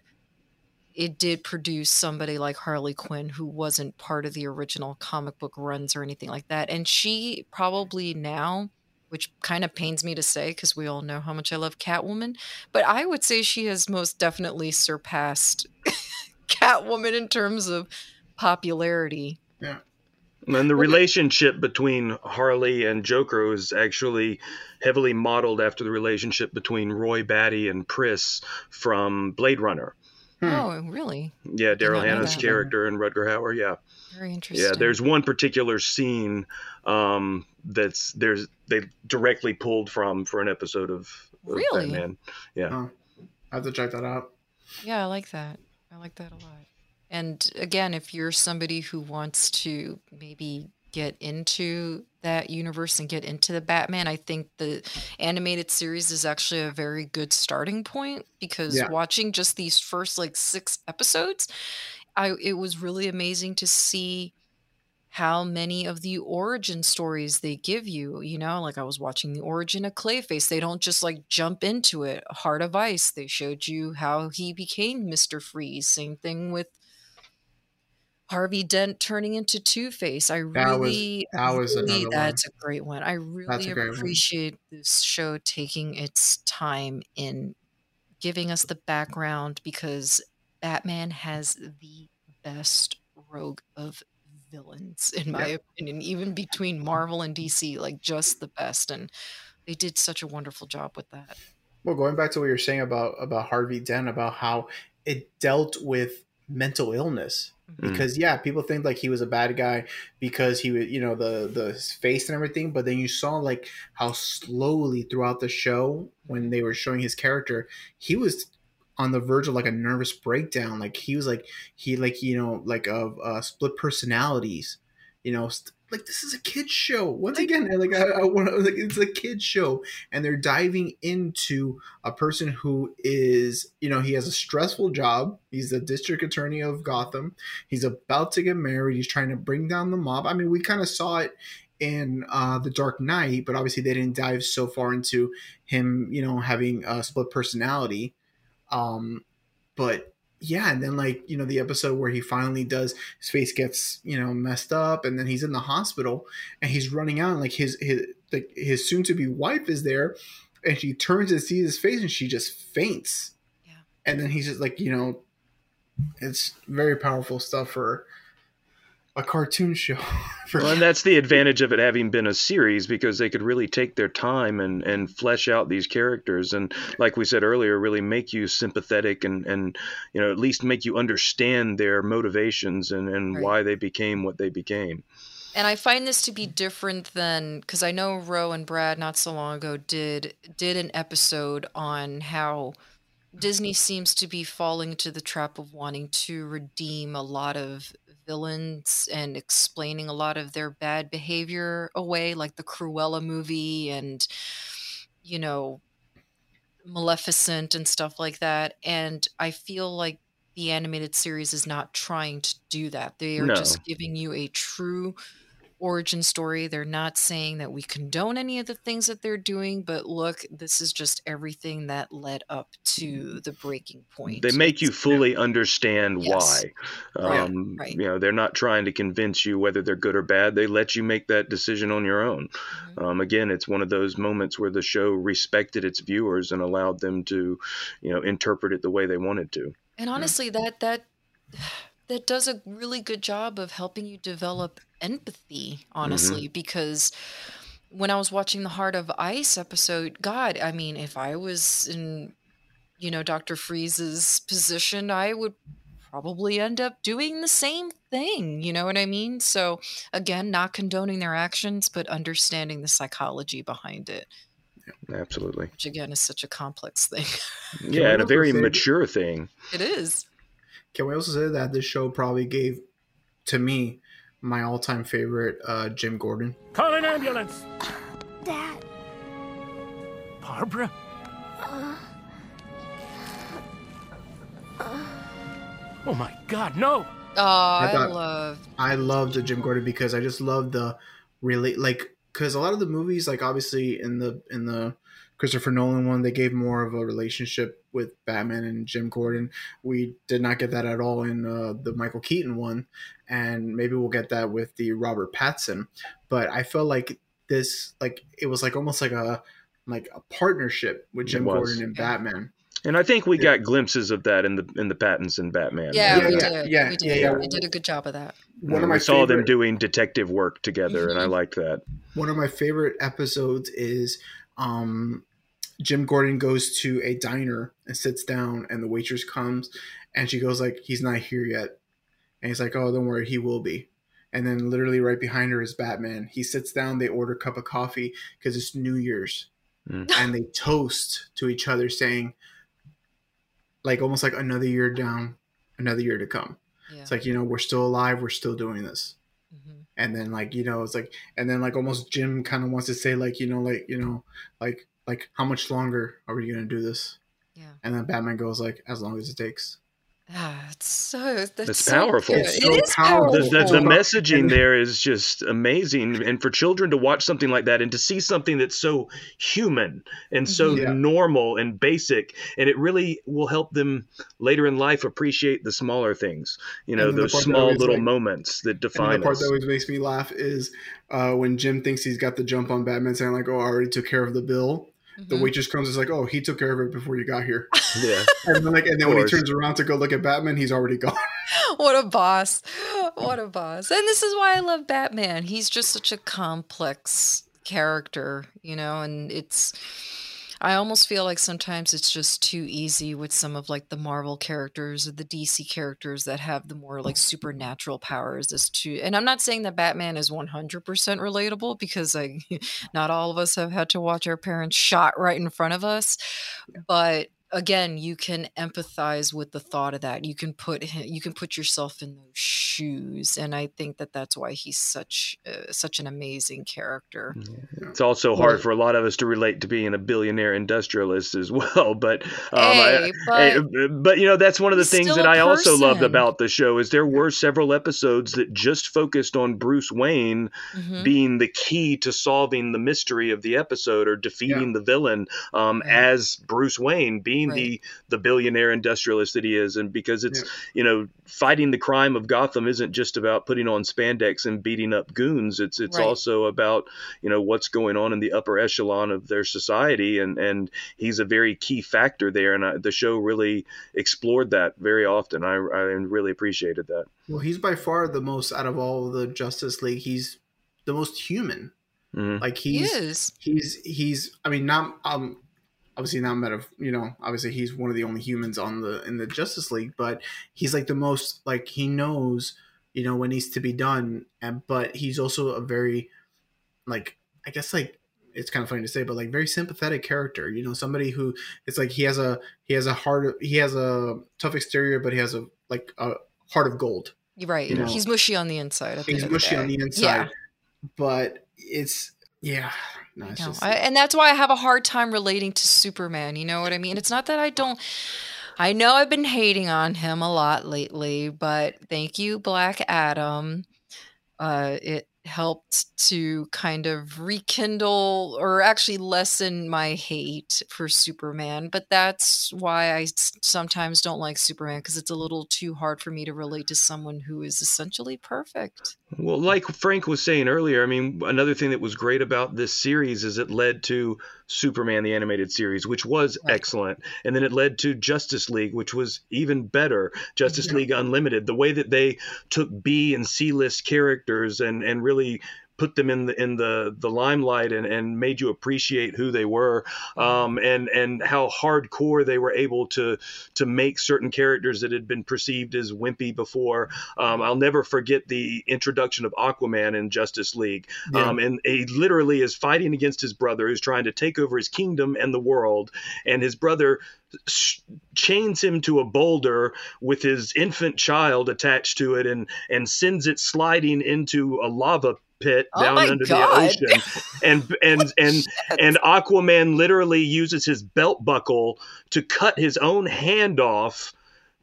it did produce somebody like Harley Quinn who wasn't part of the original comic book runs or anything like that. And she probably now, which kind of pains me to say because we all know how much I love Catwoman, but I would say she has most definitely surpassed Catwoman in terms of popularity. Yeah. And the relationship between Harley and Joker is actually heavily modeled after the relationship between Roy Batty and Pris from Blade Runner. Oh, really? Yeah, Daryl Hannah's character and Rutger Hauer. Yeah. Very interesting. Yeah, there's one particular scene um, that's there's they directly pulled from for an episode of, of Really? Batman. Yeah. Oh, I have to check that out. Yeah, I like that. I like that a lot. And again, if you're somebody who wants to maybe get into that universe and get into the Batman, I think the animated series is actually a very good starting point because Yeah. watching just these first like 6 episodes, I it was really amazing to see how many of the origin stories they give you. You know, like I was watching the origin of Clayface. They don't just like jump into it. Heart of Ice, they showed you how he became Mr. Freeze. Same thing with Harvey Dent turning into Two Face. I That was- really, that was really- another one. that's a great one. I really a great one. appreciate this show taking its time in giving us the background because Batman has the best rogue of villains, in my Yeah. opinion, even between Marvel and DC, like just the best. And they did such a wonderful job with that. Well, going back to what you're saying about about Harvey Dent, about how it dealt with mental illness. Mm. Because yeah, people think like he was a bad guy because he was, you know, the the face and everything. But then you saw like how slowly throughout the show, when they were showing his character, he was on the verge of like a nervous breakdown. Like he was like he like you know like of uh, split personalities. You know, st- like this is a kids show. Once again, like I, I want like it's a kids show, and they're diving into a person who is you know he has a stressful job. He's the district attorney of Gotham. He's about to get married. He's trying to bring down the mob. I mean, we kind of saw it in uh, the Dark Knight, but obviously they didn't dive so far into him, you know, having a split personality. Um, but yeah, and then like you know the episode where he finally does his face gets you know messed up, and then he's in the hospital and he's running out, and like his his like his soon to be wife is there, and she turns and sees his face, and she just faints. Yeah, and then he's just like you know, it's very powerful stuff for a cartoon show. for Well, and that's the advantage of it having been a series because they could really take their time and, and flesh out these characters and like we said earlier really make you sympathetic and, and you know at least make you understand their motivations and, and Right. why they became what they became And I find this to be different than because I know Ro and Brad not so long ago did did an episode on how Disney seems to be falling into the trap of wanting to redeem a lot of villains and explaining a lot of their bad behavior away, like the Cruella movie and you know Maleficent and stuff like that. And I feel like the animated series is not trying to do that. They are No. just giving you a true origin story. They're not saying that we condone any of the things that they're doing, but look, this is just everything that led up to the breaking point. They make you fully understand Yes. why. Right, Um, right. You know, they're not trying to convince you whether they're good or bad. They let you make that decision on your own. Mm-hmm. Um, again, it's one of those moments where the show respected its viewers and allowed them to, you know, interpret it the way they wanted to. And honestly, that that that does a really good job of helping you develop empathy, honestly, mm-hmm. because when I was watching the Heart of Ice episode, God, I mean, if I was in, you know, Dr. Freeze's position, I would probably end up doing the same thing. You know what I mean? So, again, not condoning their actions, but understanding the psychology behind it, Absolutely. which again is such a complex thing. Yeah, and a very mature thing. it is. Can we also say that this show probably gave, to me, my all-time favorite uh, Jim Gordon? Call an ambulance. Dad. Barbara? Oh my god, no! Oh, I, thought- love I love the Jim Gordon because I just love the really like because a lot of the movies like obviously in the in the Christopher Nolan one they gave more of a relationship with Batman and Jim Gordon. We did not get that at all in uh, the Michael Keaton one, and maybe we'll get that with the Robert Pattinson. But I felt like this like it was like almost like a like a partnership with Jim was. Gordon and Batman. And I think we got glimpses of that in the in the Pattinson Batman. Yeah, we yeah, did. yeah, we did. yeah, yeah. They did a good job of that. One of my we saw them doing detective work together, and I Mhm. liked that. one of my favorite episodes is um Jim Gordon goes to a diner and sits down and the waitress comes and she goes like he's not here yet and he's like oh don't worry he will be and then literally right behind her is Batman he sits down they order a cup of coffee because it's New Year's Mm. and they toast to each other saying like almost like another year down another year to come Yeah. it's like you know we're still alive we're still doing this Mhm. and then like you know it's like and then like almost jim kind of wants to say like you know like you know like like how much longer are we gonna do this Yeah. and then batman goes like as long as it takes Ah, it's so that's That's so powerful. It's so is powerful. the, the, the messaging there is just amazing and for children to watch something like that and to see something that's so human and so Yeah. normal and basic and it really will help them later in life appreciate the smaller things you know And then the those small little like- moments that And define the part us that always makes me laugh is uh, when Jim thinks he's got the jump on Batman, saying like, "Oh, I already took care of the bill." The Mhm. waitress comes, is like, "Oh, he took care of it before you got here." yeah and then like, and then when he turns around to go look at Batman, he's already gone. what a boss. What a boss. And this is why I love Batman. He's just such a complex character, you know, and it's I almost feel like sometimes it's just too easy with some of like the Marvel characters or the DC characters that have the more like supernatural powers as to and I'm not saying that Batman is 100% relatable because like not all of us have had to watch our parents shot right in front of us, but again you can empathize with the thought of that you can put him, you can put yourself in those shoes and i think that that's why he's such uh, such an amazing character. It's also hard for a lot of us to relate to being a billionaire industrialist as well but um, I- Hey, I- but you know that's one of the things still that a i also loved about the show is there were several episodes that just focused on bruce wayne Mhm. being the key to solving the mystery of the episode or defeating the villain um, as bruce wayne being the the billionaire industrialist that he is and because it's you know fighting the crime of gotham isn't just about putting on spandex and beating up goons it's it's Right. also about you know what's going on in the upper echelon of their society and and he's a very key factor there and I, the show really explored that very often i i really appreciated that Well, he's by far the most out of all the Justice League. He's the most human. Mhm. Like He he's is. he's he's. I mean, not um, obviously not meta. You know, obviously he's one of the only humans on the in the Justice League, but he's like the most like he knows you know what needs to be done, and but he's also a very like I guess like it's kind of funny to say, but like very sympathetic character. You know, somebody who it's like he has a he has a heart. He has a tough exterior, but he has a like a heart of gold. You're right You know. he's mushy on the inside at the He's mushy on the inside, yeah but it's yeah. No, just I, and that's why I have a hard time relating to Superman. You know what I mean? It's not that I don't I know I've been hating on him a lot lately, but thank you, Black Adam. Uh, it helped to kind of rekindle or actually lessen my hate for Superman. But that's why I sometimes don't like Superman because it's a little too hard for me to relate to someone who is essentially perfect. Well, like Frank was saying earlier, I mean, another thing that was great about this series is it led to Superman the animated series, which was excellent, and then it led to Justice League, which was even better. Justice League Unlimited, the way that they took B and C list characters and and really put them in the in the the limelight and, and made you appreciate who they were um, and and how hardcore they were able to to make certain characters that had been perceived as wimpy before. Um, I'll never forget the introduction of Aquaman in Justice League, Yeah. um, and he literally is fighting against his brother who's trying to take over his kingdom and the world, and his brother chains him to a boulder with his infant child attached to it and and sends it sliding into a lava pit Oh down under God. the ocean and and and and aquaman literally uses his belt buckle to cut his own hand off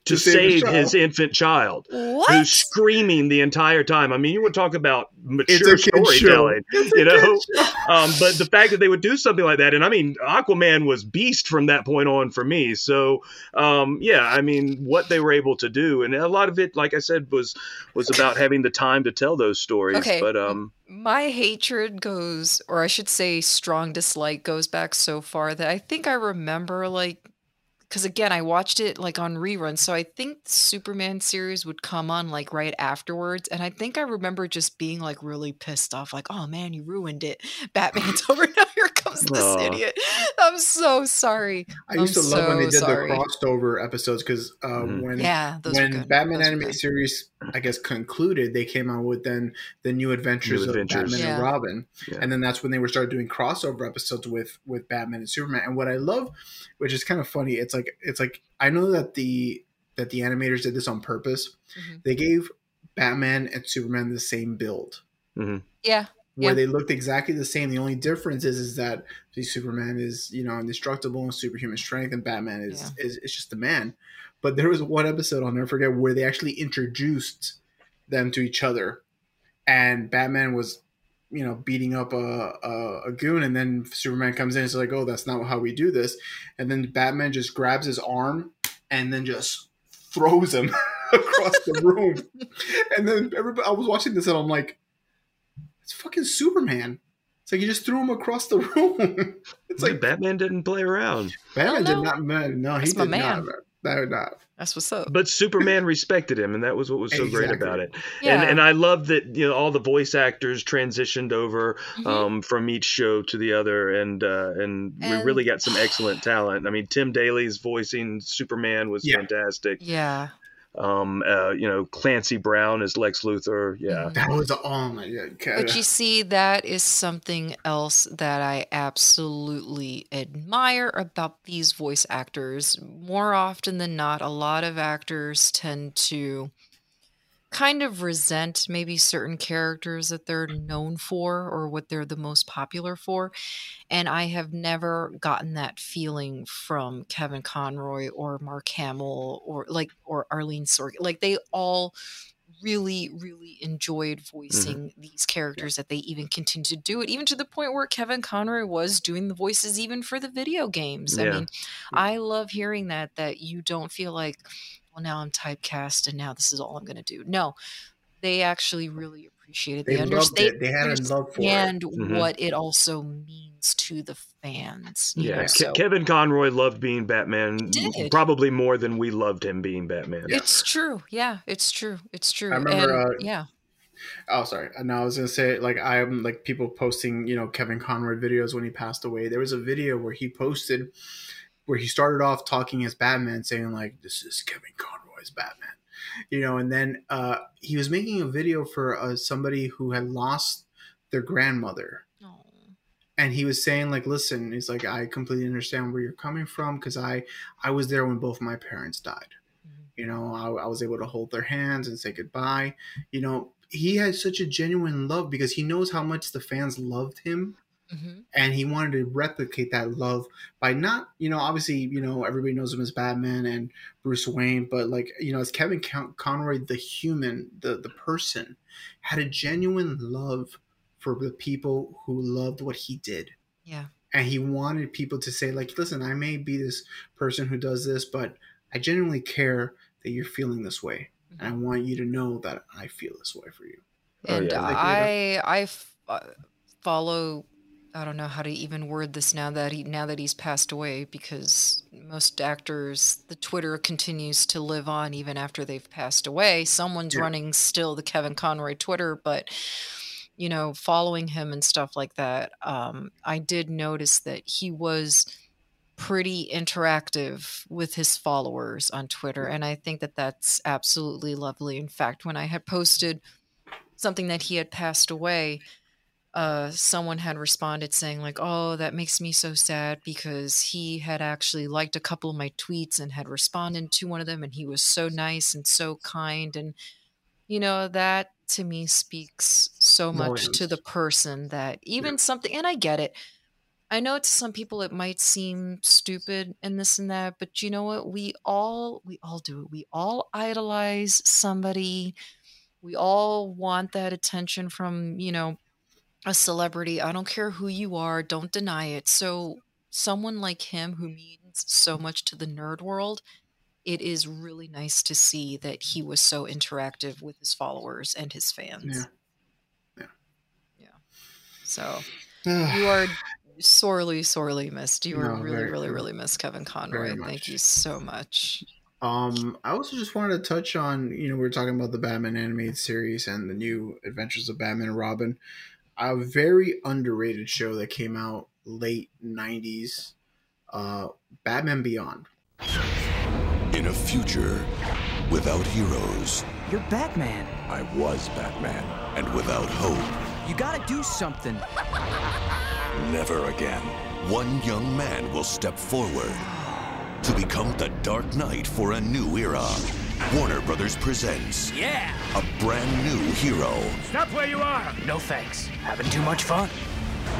to, To save his save his infant child What? who's screaming the entire time i mean you would talk about mature a storytelling you know um, but the fact that they would do something like that, and I mean, Aquaman was beast from that point on for me. So, um, yeah, I mean, what they were able to do, and a lot of it, like I said, was was about having the time to tell those stories. Okay. But um, My hatred goes, or I should say, strong dislike goes back so far that I think I remember, like, because again, I watched it like on reruns. So I think the Superman series would come on like right afterwards. And I think I remember just being like really pissed off, like, oh man, you ruined it. Batman's over now. Here comes this Aw. idiot. I'm so sorry. I used I'm to love when they did sorry. the crossover episodes because uh, Mm-hmm. when Yeah, those when. Batman Those were animated series, I guess concluded, they came out with then the New Adventures, New Adventures. of Batman Yeah. and Robin, Yeah. and then that's when they were started doing crossover episodes with with Batman and Superman. And what I love, which is kind of funny, it's like it's like I know that the that the animators did this on purpose. Mhm. They gave Batman and Superman the same build mhm. Yeah. where Yeah. they looked exactly the same. The only difference is is that the Superman is you know indestructible and superhuman strength, and Batman is is, is just a man. But there was one episode I'll never forget where they actually introduced them to each other, and Batman was you know beating up a, a, a goon, and then Superman comes in and is like, "Oh, that's not how we do this," and then Batman just grabs his arm and then just throws him across the room, and then everybody I was watching this and I'm like it's fucking Superman. It's like you just threw him across the room. it's like Batman didn't play around. Batman did not. Man, no, he That's my did man. not. No, not. That's what's up. But Superman respected him, and that was what was so great about it. Yeah. And and I love that you know all the voice actors transitioned over Mhm. um, from each show to the other, and uh, and, we really got some excellent talent. I mean, Tim Daly's voicing Superman was Yeah. fantastic. Yeah. Um, uh, you know, Clancy Brown as Lex Luthor. Yeah. That was oh my god. But you see, that is something else that I absolutely admire about these voice actors. More often than not, a lot of actors tend to kind of resent maybe certain characters that they're known for or what they're the most popular for. And I have never gotten that feeling from Kevin Conroy or Mark Hamill or like or Arlene Sorkin. Like they all really, really enjoyed mm-hmm. voicing these characters that they even continue to do it, even to the point where Kevin Conroy was doing the voices even for the video games. I Yeah. mean, I love hearing that that you don't feel like, well, now I'm typecast and now this is all I'm going to do. No, they actually really appreciated. They They, loved understand. it. They had a love for it. understand Mhm. what it also means to the fans. you Yeah, know, Ke- so Kevin Conroy loved being Batman, probably more than we loved him being Batman. it's true. Yeah, it's true. It's true. I remember, and uh, yeah. Oh, sorry. No, I was gonna say like I'm like people posting you know Kevin Conroy videos when he passed away. There was a video where he posted where he started off talking as Batman, saying like this is Kevin Conroy's Batman, you know, and then uh, he was making a video for uh, somebody who had lost their grandmother. And he was saying like, listen, he's like, I completely understand where you're coming from because I, I was there when both my parents died. You know, I, I was able to hold their hands and say goodbye. You know, he had such a genuine love because he knows how much the fans loved him Mm-hmm. and he wanted to replicate that love by not you know obviously you know everybody knows him as batman and bruce wayne but like you know as kevin Con- conroy the human the the person had a genuine love for the people who loved what he did Yeah. and he wanted people to say like listen i may be this person who does this but i genuinely care that you're feeling this way and i want you to know that i feel this way for you and Like, you know, I I f- uh, follow. I don't know how to even word this now that he now that he's passed away because most actors the Twitter continues to live on even after they've passed away. Someone's Yeah. running still the Kevin Conroy Twitter, but you know, following him and stuff like that, um, I did notice that he was pretty interactive with his followers on Twitter, and I think that that's absolutely lovely. In fact, when I had posted something that he had passed away, uh, someone had responded saying like, "Oh, that makes me so sad because he had actually liked a couple of my tweets and had responded to one of them, and he was so nice and so kind, and you know that to me speaks so much to the person that even something, and I get it." I know to some people it might seem stupid and this and that, but you know what? We all we all do it. We all idolize somebody. We all want that attention from, you know, a celebrity. I don't care who you are, don't deny it. So someone like him who means so much to the nerd world, it is really nice to see that he was so interactive with his followers and his fans. Yeah. Yeah. So you are sorely, sorely missed. You are No, really, really, really missed, Kevin Conroy. Thank you so much. Um, I also just wanted to touch on, you know, we are talking about the Batman animated series and the new Adventures of Batman and Robin, a very underrated show that came out late '90s, uh, Batman Beyond. In a future without heroes You're Batman. I was Batman. and without hope, You gotta do something. never again. One young man will step forward to become the Dark Knight for a new era. Warner Brothers presents Yeah. a brand new hero, Stop where you are. No thanks. Having too much fun.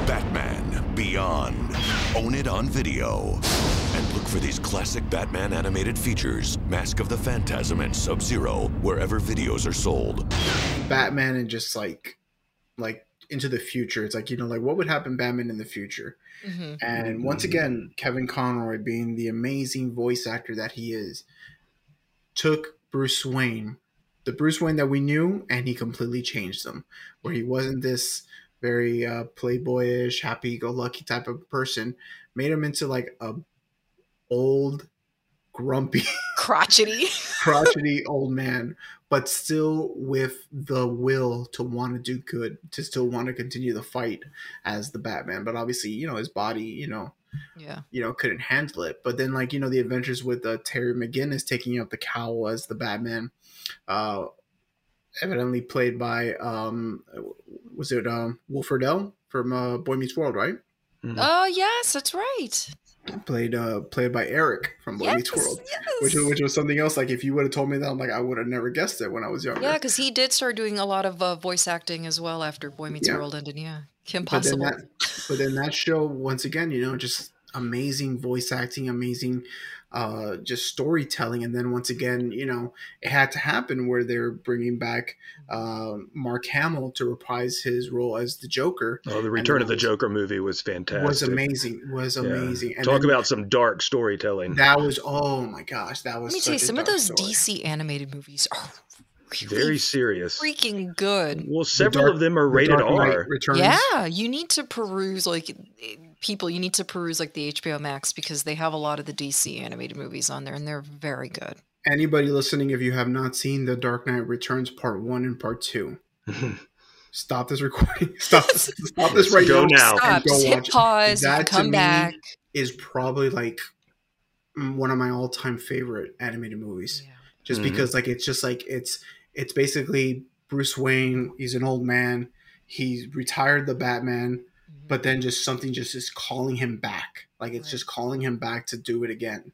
Batman Beyond. Own it on video. And look for these classic Batman animated features Mask of the Phantasm and Sub Zero wherever videos are sold. Batman and just like, like into the future. It's like you know, like what would happen Batman in the future? Mhm. And once again, Kevin Conroy, being the amazing voice actor that he is, took Bruce Wayne, the Bruce Wayne that we knew, and he completely changed him. Where he wasn't this very uh, playboyish, happy-go-lucky type of person, made him into like a old, grumpy, Crotchety. crotchety old man, but still with the will to want to do good, to still want to continue the fight as the Batman. But obviously, you know, his body, you know, Yeah. you know, couldn't handle it. But then, like, you know, the adventures with uh, Terry McGinnis taking up the cowl as the Batman, uh, evidently played by, um, was it um, Will Friedle from uh, Boy Meets World, right? Oh yes, that's right. Played uh, played by Eric from Boy Meets Yes, World, which which was something else. Like, if you would have told me that, I'm like, I would have never guessed it when I was younger. Yeah, because he did start doing a lot of uh, voice acting as well after Boy Meets Yeah. World ended. Yeah, Kim But then Possible. that, but then that show once again, you know, just amazing voice acting, amazing, uh, just storytelling, and then once again, you know, it had to happen where they're bringing back uh, Mark Hamill to reprise his role as the Joker. Oh, the Return of the Joker movie was fantastic. was amazing. Was Yeah. amazing. And Talk then about some dark storytelling. that was oh my gosh, that was Let me tell you, some of those story. DC animated movies are Very serious. freaking good. Well, several Dark- of them are rated Dark Knight R. Returns. Yeah, you need to peruse like people. You need to peruse like the HBO Max because they have a lot of the DC animated movies on there, and they're very good. Anybody listening, if you have not seen The Dark Knight Returns Part One and Part Two, stop this recording. Stop. This stop this right Go now. now. and Stop. go Just hit watch pause. You That can to come me back. Is probably like one of my all-time favorite animated movies. Just Mhm. because like it's just like it's it's basically Bruce Wayne. He's an old man. He retired the Batman, but then just something just is calling him back. Like it's just calling him back to do it again.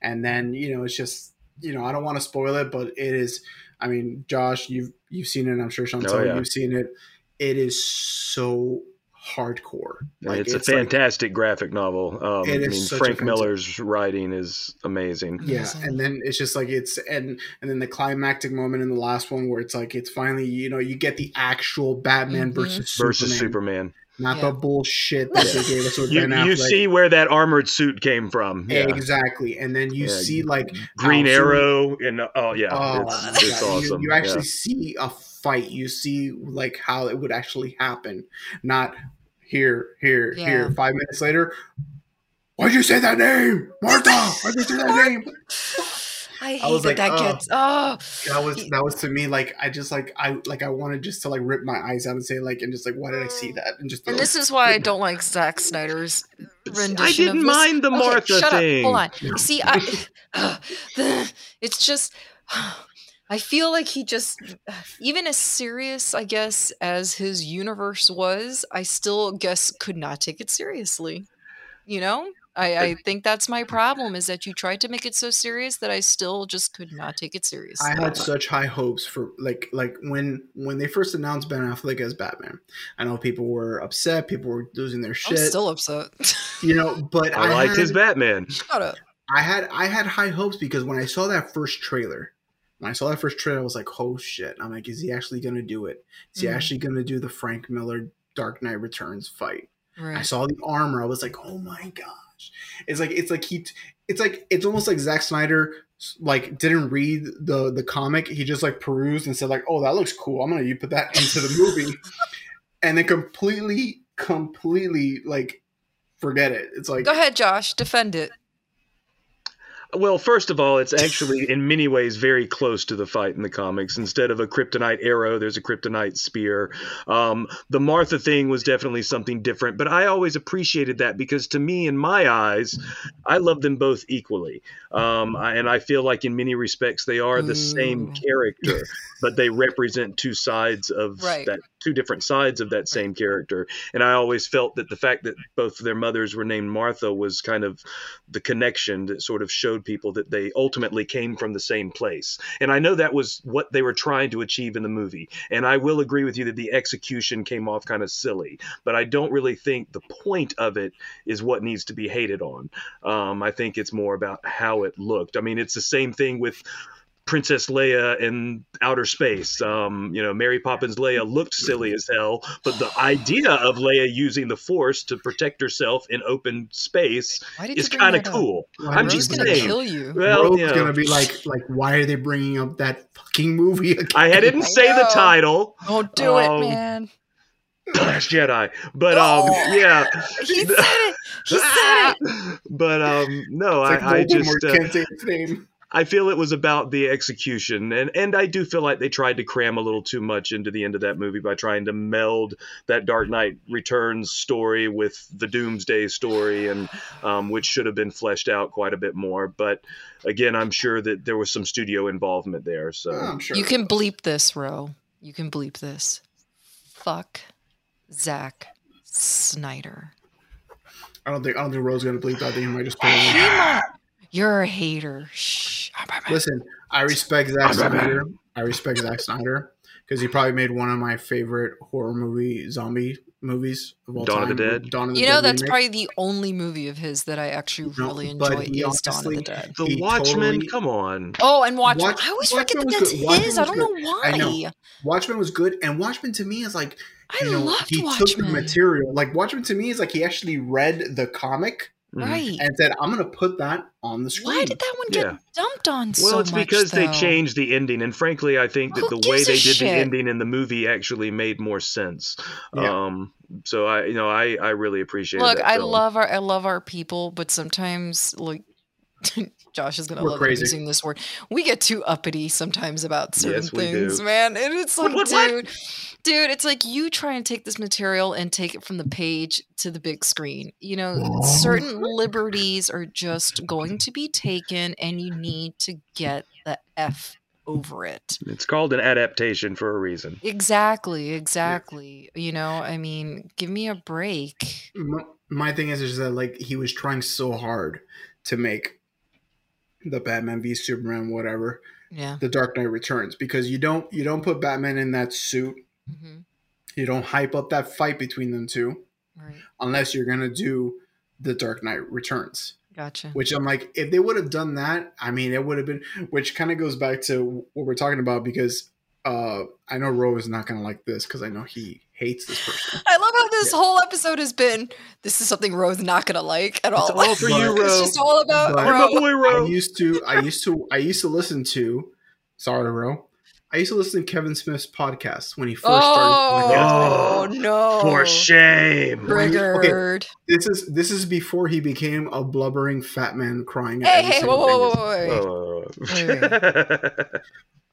And then you know it's just you know I don't want to spoil it, but it is. I mean, Josh, you've you've seen it. I'm sure Chantel, Oh, yeah. you've seen it. It is so hardcore. Like, it's, it's, a fantastic like, graphic novel. Um, I mean, Frank Miller's writing is amazing. Yeah, and then it's just like it's and and then the climactic moment in the last one where it's like it's finally you know you get the actual Batman mm-hmm. versus versus Superman. Not yeah. the bullshit that they gave us with you, Ben Affleck. You see where that armored suit came from. Yeah. Exactly. And then you yeah. see like Green Arrow and oh yeah, oh, it's, it's awesome. You, you actually see a fight. You see like how it would actually happen. Not here, here, here. Five minutes later, why'd you say that name? Martha, why'd you say that name? I hate I that like, that oh, gets oh that was that was to me like I just like I like I wanted just to like rip my eyes out and say like and just like why did I see that and just and this is why I don't like Zack Snyder's rendition. I didn't mind the Martha okay, shut thing. Up. Hold on. See, I uh, the, it's just. I feel like he just, even as serious, I guess, as his universe was, I still guess could not take it seriously. You know? I, I think that's my problem is that you tried to make it so serious that I still just could not take it seriously. I had such high hopes for like like when when they first announced Ben Affleck as Batman. I know people were upset, people were losing their shit. I'm still upset. You know, but I, I liked his Batman. Shut up. I had I had high hopes because when I saw that first trailer, when I saw that first trailer, I was like, "Oh shit!" I'm like, "Is he actually gonna do it? Is he mm actually gonna do the Frank Miller Dark Knight Returns fight?" Right. I saw the armor. I was like, "Oh my god!" It's like it's like he it's like it's almost like Zack Snyder like didn't read the the comic. He just like perused and said like, "Oh, that looks cool. I'm gonna you put that into the movie," and then completely completely like forget it. It's like go ahead, Josh, defend it. Well, first of all, it's actually in many ways very close to the fight in the comics. Instead of a kryptonite arrow, there's a kryptonite spear. Um, the Martha thing was definitely something different, but I always appreciated that because to me, in my eyes, I love them both equally. Um, I, and I feel like in many respects they are the same character, but they represent two sides of right. that, two different sides of that same character. And I always felt that the fact that both their mothers were named Martha was kind of the connection that sort of showed people that they ultimately came from the same place. And I know that was what they were trying to achieve in the movie. And I will agree with you that the execution came off kind of silly, but I don't really think the point of it is what needs to be hated on. Um, I think it's more about how it looked. I mean, it's the same thing with Princess Leia in outer space. Um, you know, Mary Poppins Leia looked silly as hell, but the idea of Leia using the Force to protect herself in open space is kind of cool. Well, I'm just gonna saying. Kill you. Well, Rogue's you know, gonna be like, like, why are they bringing up that fucking movie again? I didn't say the title. Don't do um, it, man. Last Jedi, but um, oh, yeah, he said it. He said it. But um, no, like I, I just uh, can't say its name. I feel it was about the execution, and and I do feel like they tried to cram a little too much into the end of that movie by trying to meld that Dark Knight Returns story with the Doomsday story, and um, which should have been fleshed out quite a bit more. But again, I'm sure that there was some studio involvement there. So oh, sure. you can bleep this, Ro. You can bleep this. Fuck Zack Snyder. I don't think I don't think Ro's gonna bleep that. I he might just put it. You're a hater. Shh. Ah, Listen, I respect Zack ah, Snyder. I respect Zack Snyder because he probably made one of my favorite horror movie zombie movies of all Dawn time. of the Dead. Dawn of the you Dead know, that's remake. probably the only movie of his that I actually No, really but enjoy he is Dawn of the Dead. The Watchmen, totally- come on. Oh, and Watchmen. Watch- I always Watchmen forget that that's good. Watchmen his. I don't know why. I know. Watchmen was good, and Watchmen to me is like I you know loved he took the material. Like Watchmen to me is like he actually read the comic Right. and said, "I'm going to put that on the screen." Why did that one get Yeah. dumped on screen? Well, so it's much? because they changed the ending, and frankly, I think that Who the way they did the ending in the movie actually made more sense. Yeah. Um, so I, you know, I, I really appreciate. Look, that I film. love our I love our people, but sometimes like Josh is gonna We're love crazy. using this word. We get too uppity sometimes about certain Yes, things, do. man. And it's like, What, what, dude, dude, it's like you try and take this material and take it from the page to the big screen. You know, certain liberties are just going to be taken, and you need to get the f over it. It's called an adaptation for a reason. Exactly, exactly. You know, I mean, give me a break. my, my thing is is that like he was trying so hard to make the Batman v Superman whatever Yeah. the Dark Knight Returns because you don't you don't put Batman in that suit hmm you don't hype up that fight between them two Right. unless you're gonna do the Dark Knight Returns. Gotcha. Which I'm like, if they would have done that, I mean, it would have been. Which kind of goes back to what we're talking about because uh I know Ro is not gonna like this because I know he hates this person. I love this whole episode has been. This is something Ro's not gonna like at all. It's all for you, it's just all about But Ro. I used to, I used to, I used to listen to. Sorry, Ro. I used to listen to Kevin Smith's podcast when he first started. Oh no! For shame. Triggered. This is this is before he became a blubbering fat man crying. at Hey, every hey, single whoa, thing. whoa, whoa, wait. Oh.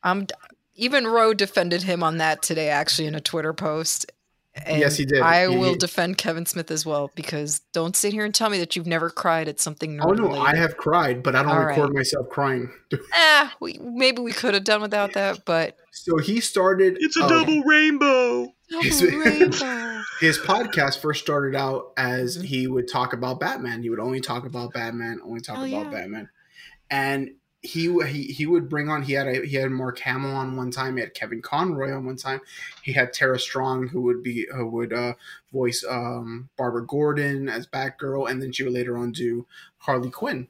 I'm d- even Ro defended him on that today, actually, in a Twitter post. And Yes, he did. I He- will he- defend Kevin Smith as well because don't sit here and tell me that you've never cried at something. Oh no, I have cried, but I don't All record right. myself crying. Ah, we, maybe we could have done without that, but So he started. It's a uh, double rainbow. His, rainbow. his podcast first started out as he would talk about Batman. He would only talk about Batman, only talk Oh, about yeah. Batman, and he he he would bring on. He had a, he had Mark Hamill on one time. He had Kevin Conroy on one time. He had Tara Strong, who would be who would uh, voice um, Barbara Gordon as Batgirl, and then she would later on do Harley Quinn.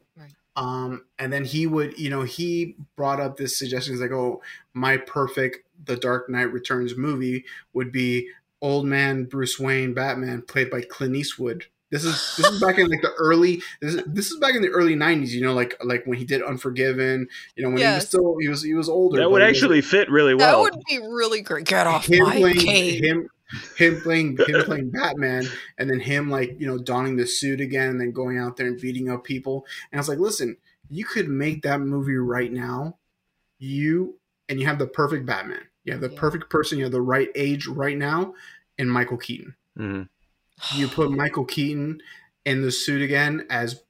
Um, and then he would, you know, he brought up this suggestion. He's like, "Oh, my perfect The Dark Knight Returns movie would be old man Bruce Wayne Batman, played by Clint Eastwood." This is this is back in like the early this is, this is back in the early '90s. You know, like like when he did Unforgiven. You know, when he was still he was he was older. That would but he was- actually fit really well. that would be really great. Get off him my playing cape. him him playing him playing Batman and then him like you know donning the suit again and then going out there and beating up people and I was like listen you could make that movie right now you and you have the perfect Batman you have the perfect person you have the right age right now in Michael Keaton Mhm. You put Michael Keaton in the suit again as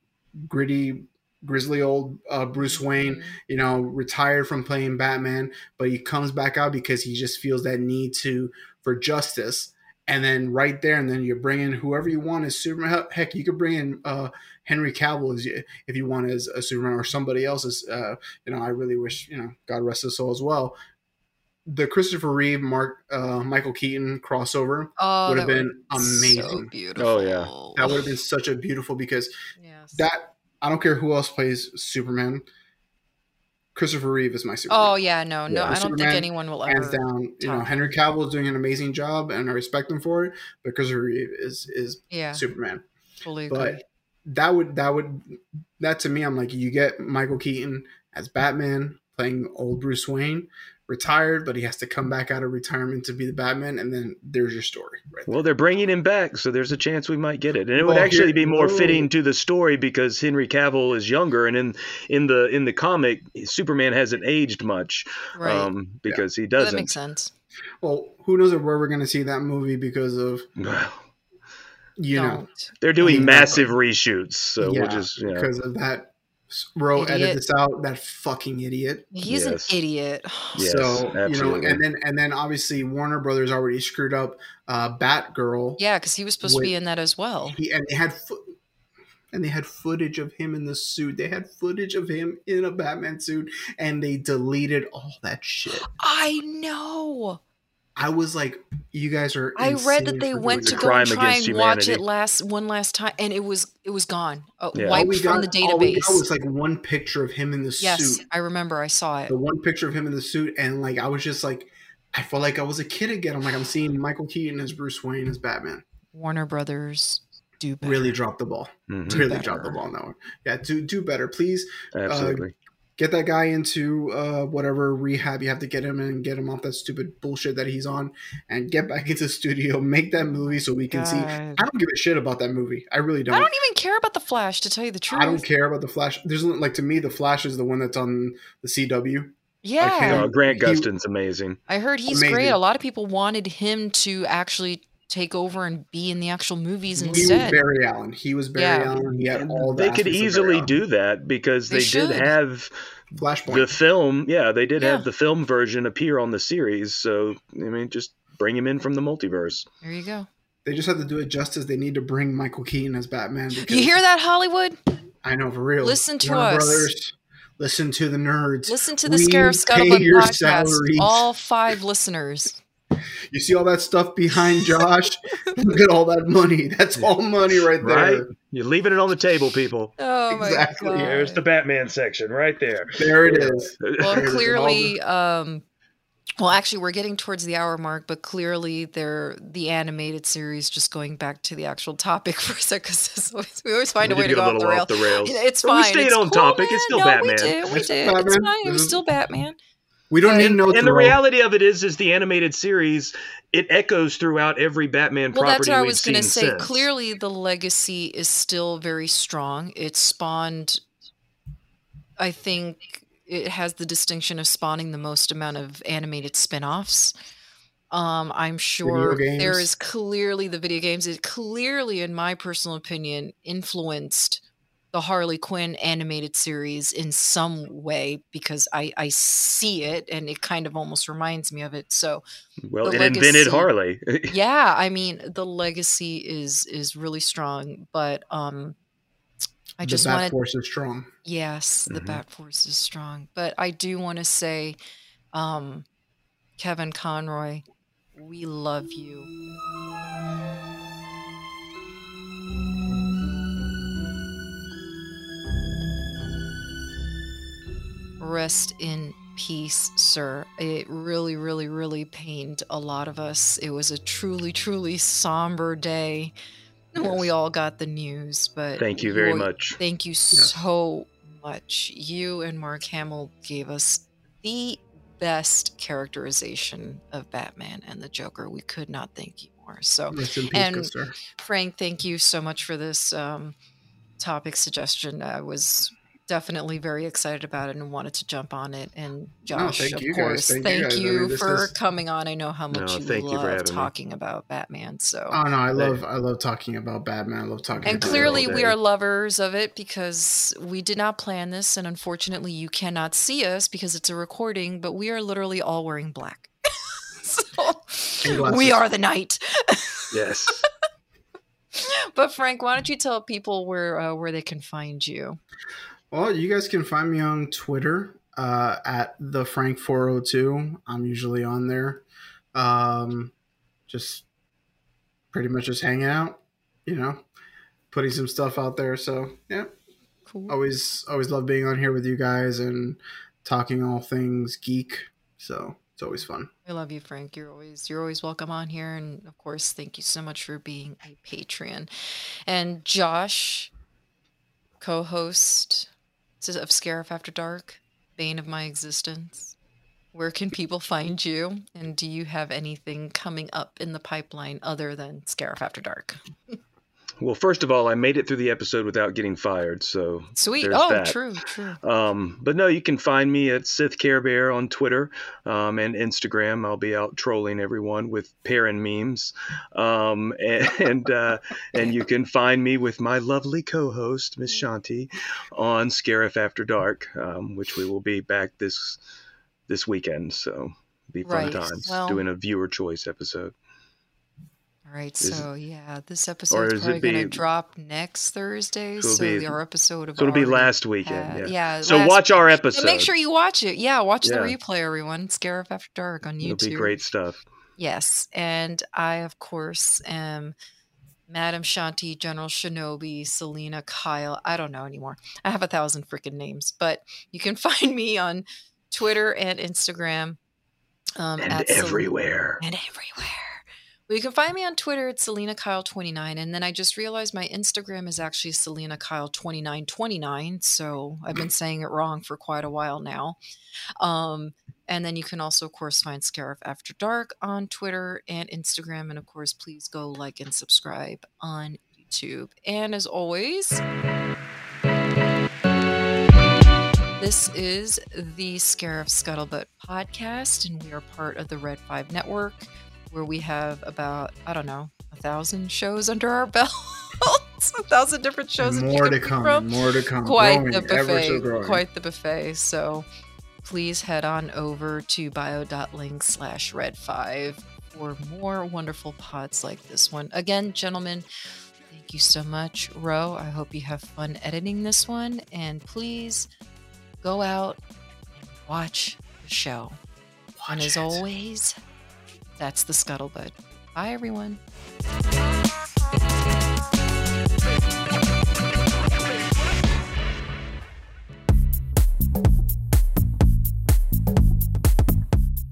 gritty grizzly old uh, Bruce Wayne, you know, retired from playing Batman, but he comes back out because he just feels that need to for justice. And then right there, and then you bring in whoever you want as Superman. Heck- you could bring in uh, Henry Cavill as you, if you want as a Superman, or somebody else as. Uh, you know, I really wish you know, God rest his soul as well. The Christopher Reeve, Mark, uh, Michael Keaton crossover Oh, would have been would've so amazing. beautiful. Oh yeah. That would have been such a beautiful because that I don't care who else plays Superman. Christopher Reeve is my Superman. Oh yeah, no, no, I don't think anyone will hands ever. down. You know, Henry Cavill is doing an amazing job, and I respect him for it. But Christopher Reeve is is Yeah. Superman. Fully agree. But that would that would that to me, I'm like, you get Michael Keaton as Batman playing old Bruce Wayne, retired, but he has to come back out of retirement to be the Batman, and then there's your story. Right. Well, they're bringing him back, so there's a chance we might get it, and it would actually here- be more whoa. fitting to the story because Henry Cavill is younger, and in in the in the comic, Superman hasn't aged much, Right. um, because he doesn't. That makes sense. Well, who knows where we're going to see that movie because of you know Don't. They're doing massive reshoots, so yeah, we'll just yeah. because of that. Ro edit this out. That fucking idiot. He's Yes. an idiot. Yes, so you know, and then and then obviously Warner Brothers already screwed up uh, Batgirl. Yeah, because he was supposed to be in that as well. He, and they had fo- and they had footage of him in the suit. They had footage of him in a Batman suit, and they deleted all that shit. I know. I was like, you guys are. I read that they went to doing go that. and try against and watch it last one last time, and it was it was gone, uh, Yeah. All wiped we from got, the all we got was like one picture of him in the yes, suit. I remember. I saw it. the one picture of him in the suit, and like I was just like, I felt like I was a kid again. I'm like, I'm seeing Michael Keaton as Bruce Wayne as Batman. Warner Brothers do better. Really drop the ball. Mhm. Really better. dropped the ball on that one. Yeah, do do better, please. Uh, Absolutely. Get that guy into uh, whatever rehab you have to get him and get him off that stupid bullshit that he's on, and get back into the studio. Make that movie so we can see. I don't give a shit about that movie. I really don't. I don't even care about the Flash, to tell you the truth. I don't care about the Flash. There's like to me, the Flash is the one that's on the CW. Yeah, can't- Uh, Grant he- Gustin's amazing. I heard he's Amazing. great. A lot of people wanted him to actually take over and be in the actual movies He was instead. Barry Allen. He was Barry Yeah. Allen. He had all They could aspects of Barry easily do that because They they, did have Flashpoint. the film. Yeah, they did Yeah. have the film version appear on the series. So I mean, just bring him in from the multiverse. there you go. They just have to do it justice. They need to bring Michael Keaton as Batman. Because You hear that, Hollywood? I know for real. Listen to Warner us. Brothers, listen to the nerds. Listen to the We Scarif Scuttlebutt podcast. salaries. All five listeners. You see all that stuff behind Josh? Look at all that money. That's all money right there. Right? You're leaving it on the table, people. Oh my Exactly. god. There's the Batman section right there. There it is. well There's all clearly um well actually we're getting towards the hour mark but clearly they're the animated series just going back to the actual topic for a second because we always find We a way to go a off the little rails. off the rails. Yeah, it's But we fine stayed it's on cool, topic. It's man. still no, Batman. we did we It's did it's fine it was still batman We don't need no And the reality of it is, is the animated series it echoes throughout every Batman well property that's what i we've was going to seen say. since. clearly the legacy is still very strong. It spawned i think it has the distinction of spawning the most amount of animated spin-offs. Um i'm sure there is clearly the video games it clearly in my personal opinion influenced the harley quinn animated series in some way because i i see it and it kind of almost reminds me of it so Well, the it invented legacy- Harley. yeah i mean the legacy is is really strong but um i the just Bat wanted Force is strong. yes the Mhm. bat force is strong but i do want to say um kevin conroy we love you rest in peace sir. It really really really pained a lot of us. It was a truly truly somber day when we all got the news but Thank you very boy, much. thank you so much. You and mark hamill gave us the best characterization of batman and the joker. We could not thank you more. So Rest in peace, and good sir. frank thank you so much for this um, topic suggestion. I was definitely very excited about it and wanted to jump on it and josh thank of you guys. course Thank you thank guys. I mean, for is- coming on i know how much No, you thank you for love me. talking about batman so Oh no, I love I love talking about Batman. I love talking and about clearly all we are lovers of it because we did not plan this and unfortunately you cannot see us because it's a recording but we are literally all wearing black so we are the night Yes. but frank why don't you tell people where uh, where they can find you Well, you guys can find me on Twitter uh, at the Frank four hundred two. I'm usually on there, um, just pretty much just hanging out, you know, putting some stuff out there. So yeah, cool. always always love being on here with you guys and talking all things geek. So it's always fun. I love you, Frank. You're always you're always welcome on here, and of course, thank you so much for being a Patreon. And Josh, co-host of Scarif After Dark, bane of my existence. Where can people find you? And do you have anything coming up in the pipeline other than Scarif After Dark? Well, first of all, I made it through the episode without getting fired, so Sweet. oh, that. true, true. Um, but no, you can find me at Sith Care Bear on Twitter um, and Instagram. I'll be out trolling everyone with Perrin memes, um, and uh, and you can find me with my lovely co-host Miss Shanti on Scarif After Dark, um, which we will be back this this weekend. So be fun Right. times Well- doing a viewer choice episode. All right, Is- so yeah, this episode is probably gonna drop next Thursday. So be- our episode of so it'll be last weekend, had- yeah. yeah. So watch our episode. So make sure you watch it. Yeah, watch the replay, everyone. Scarif After Dark on YouTube. It'll be great stuff. Yes, and I, of course, am Madam Shanti, General Shinobi, Selena, Kyle. I don't know anymore. I have a thousand freaking names, but you can find me on Twitter and Instagram. Um, And at Sel- everywhere. and everywhere. Well, you can find me on Twitter at Selena Kyle 29 and then I just realized my Instagram is actually Selena Kyle 2929 so I've been saying it wrong for quite a while now. Um, and then you can also, of course, find Scarif After Dark on Twitter and Instagram. And of course, please go like and subscribe on YouTube. And as always, this is the Scarif Scuttlebutt podcast, and we are part of the Red 5 Network, where we have about, I don't know, a thousand shows under our belt. a thousand different shows. And more to come, from. more to come. Quite Growing, the ever so buffet. quite the buffet. So please head on over to bio.link slash red five for more wonderful pods like this one. Again, gentlemen, thank you so much. Ro, I hope you have fun editing this one. And please go out and watch the show. and as always, That's the scuttlebutt. Bye, everyone.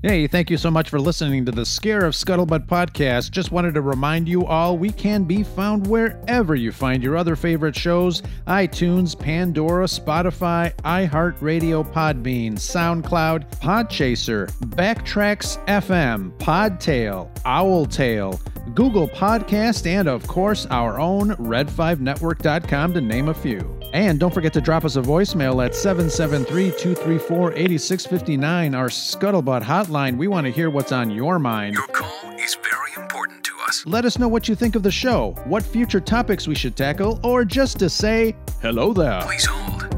Hey, thank you so much for listening to the Scarif Scuttlebutt podcast. Just wanted to remind you all we can be found wherever you find your other favorite shows iTunes, Pandora, Spotify, iHeartRadio, Podbean, SoundCloud, Podchaser, Backtracks FM, Podtail, Owltail, Google Podcast, and of course our own Red5Network.com to name a few. And don't forget to drop us a voicemail at 773 234 8659, our Scuttlebutt hotline. We want to hear what's on your mind. Your call is very important to us. Let us know what you think of the show, what future topics we should tackle, or just to say hello there. Please hold.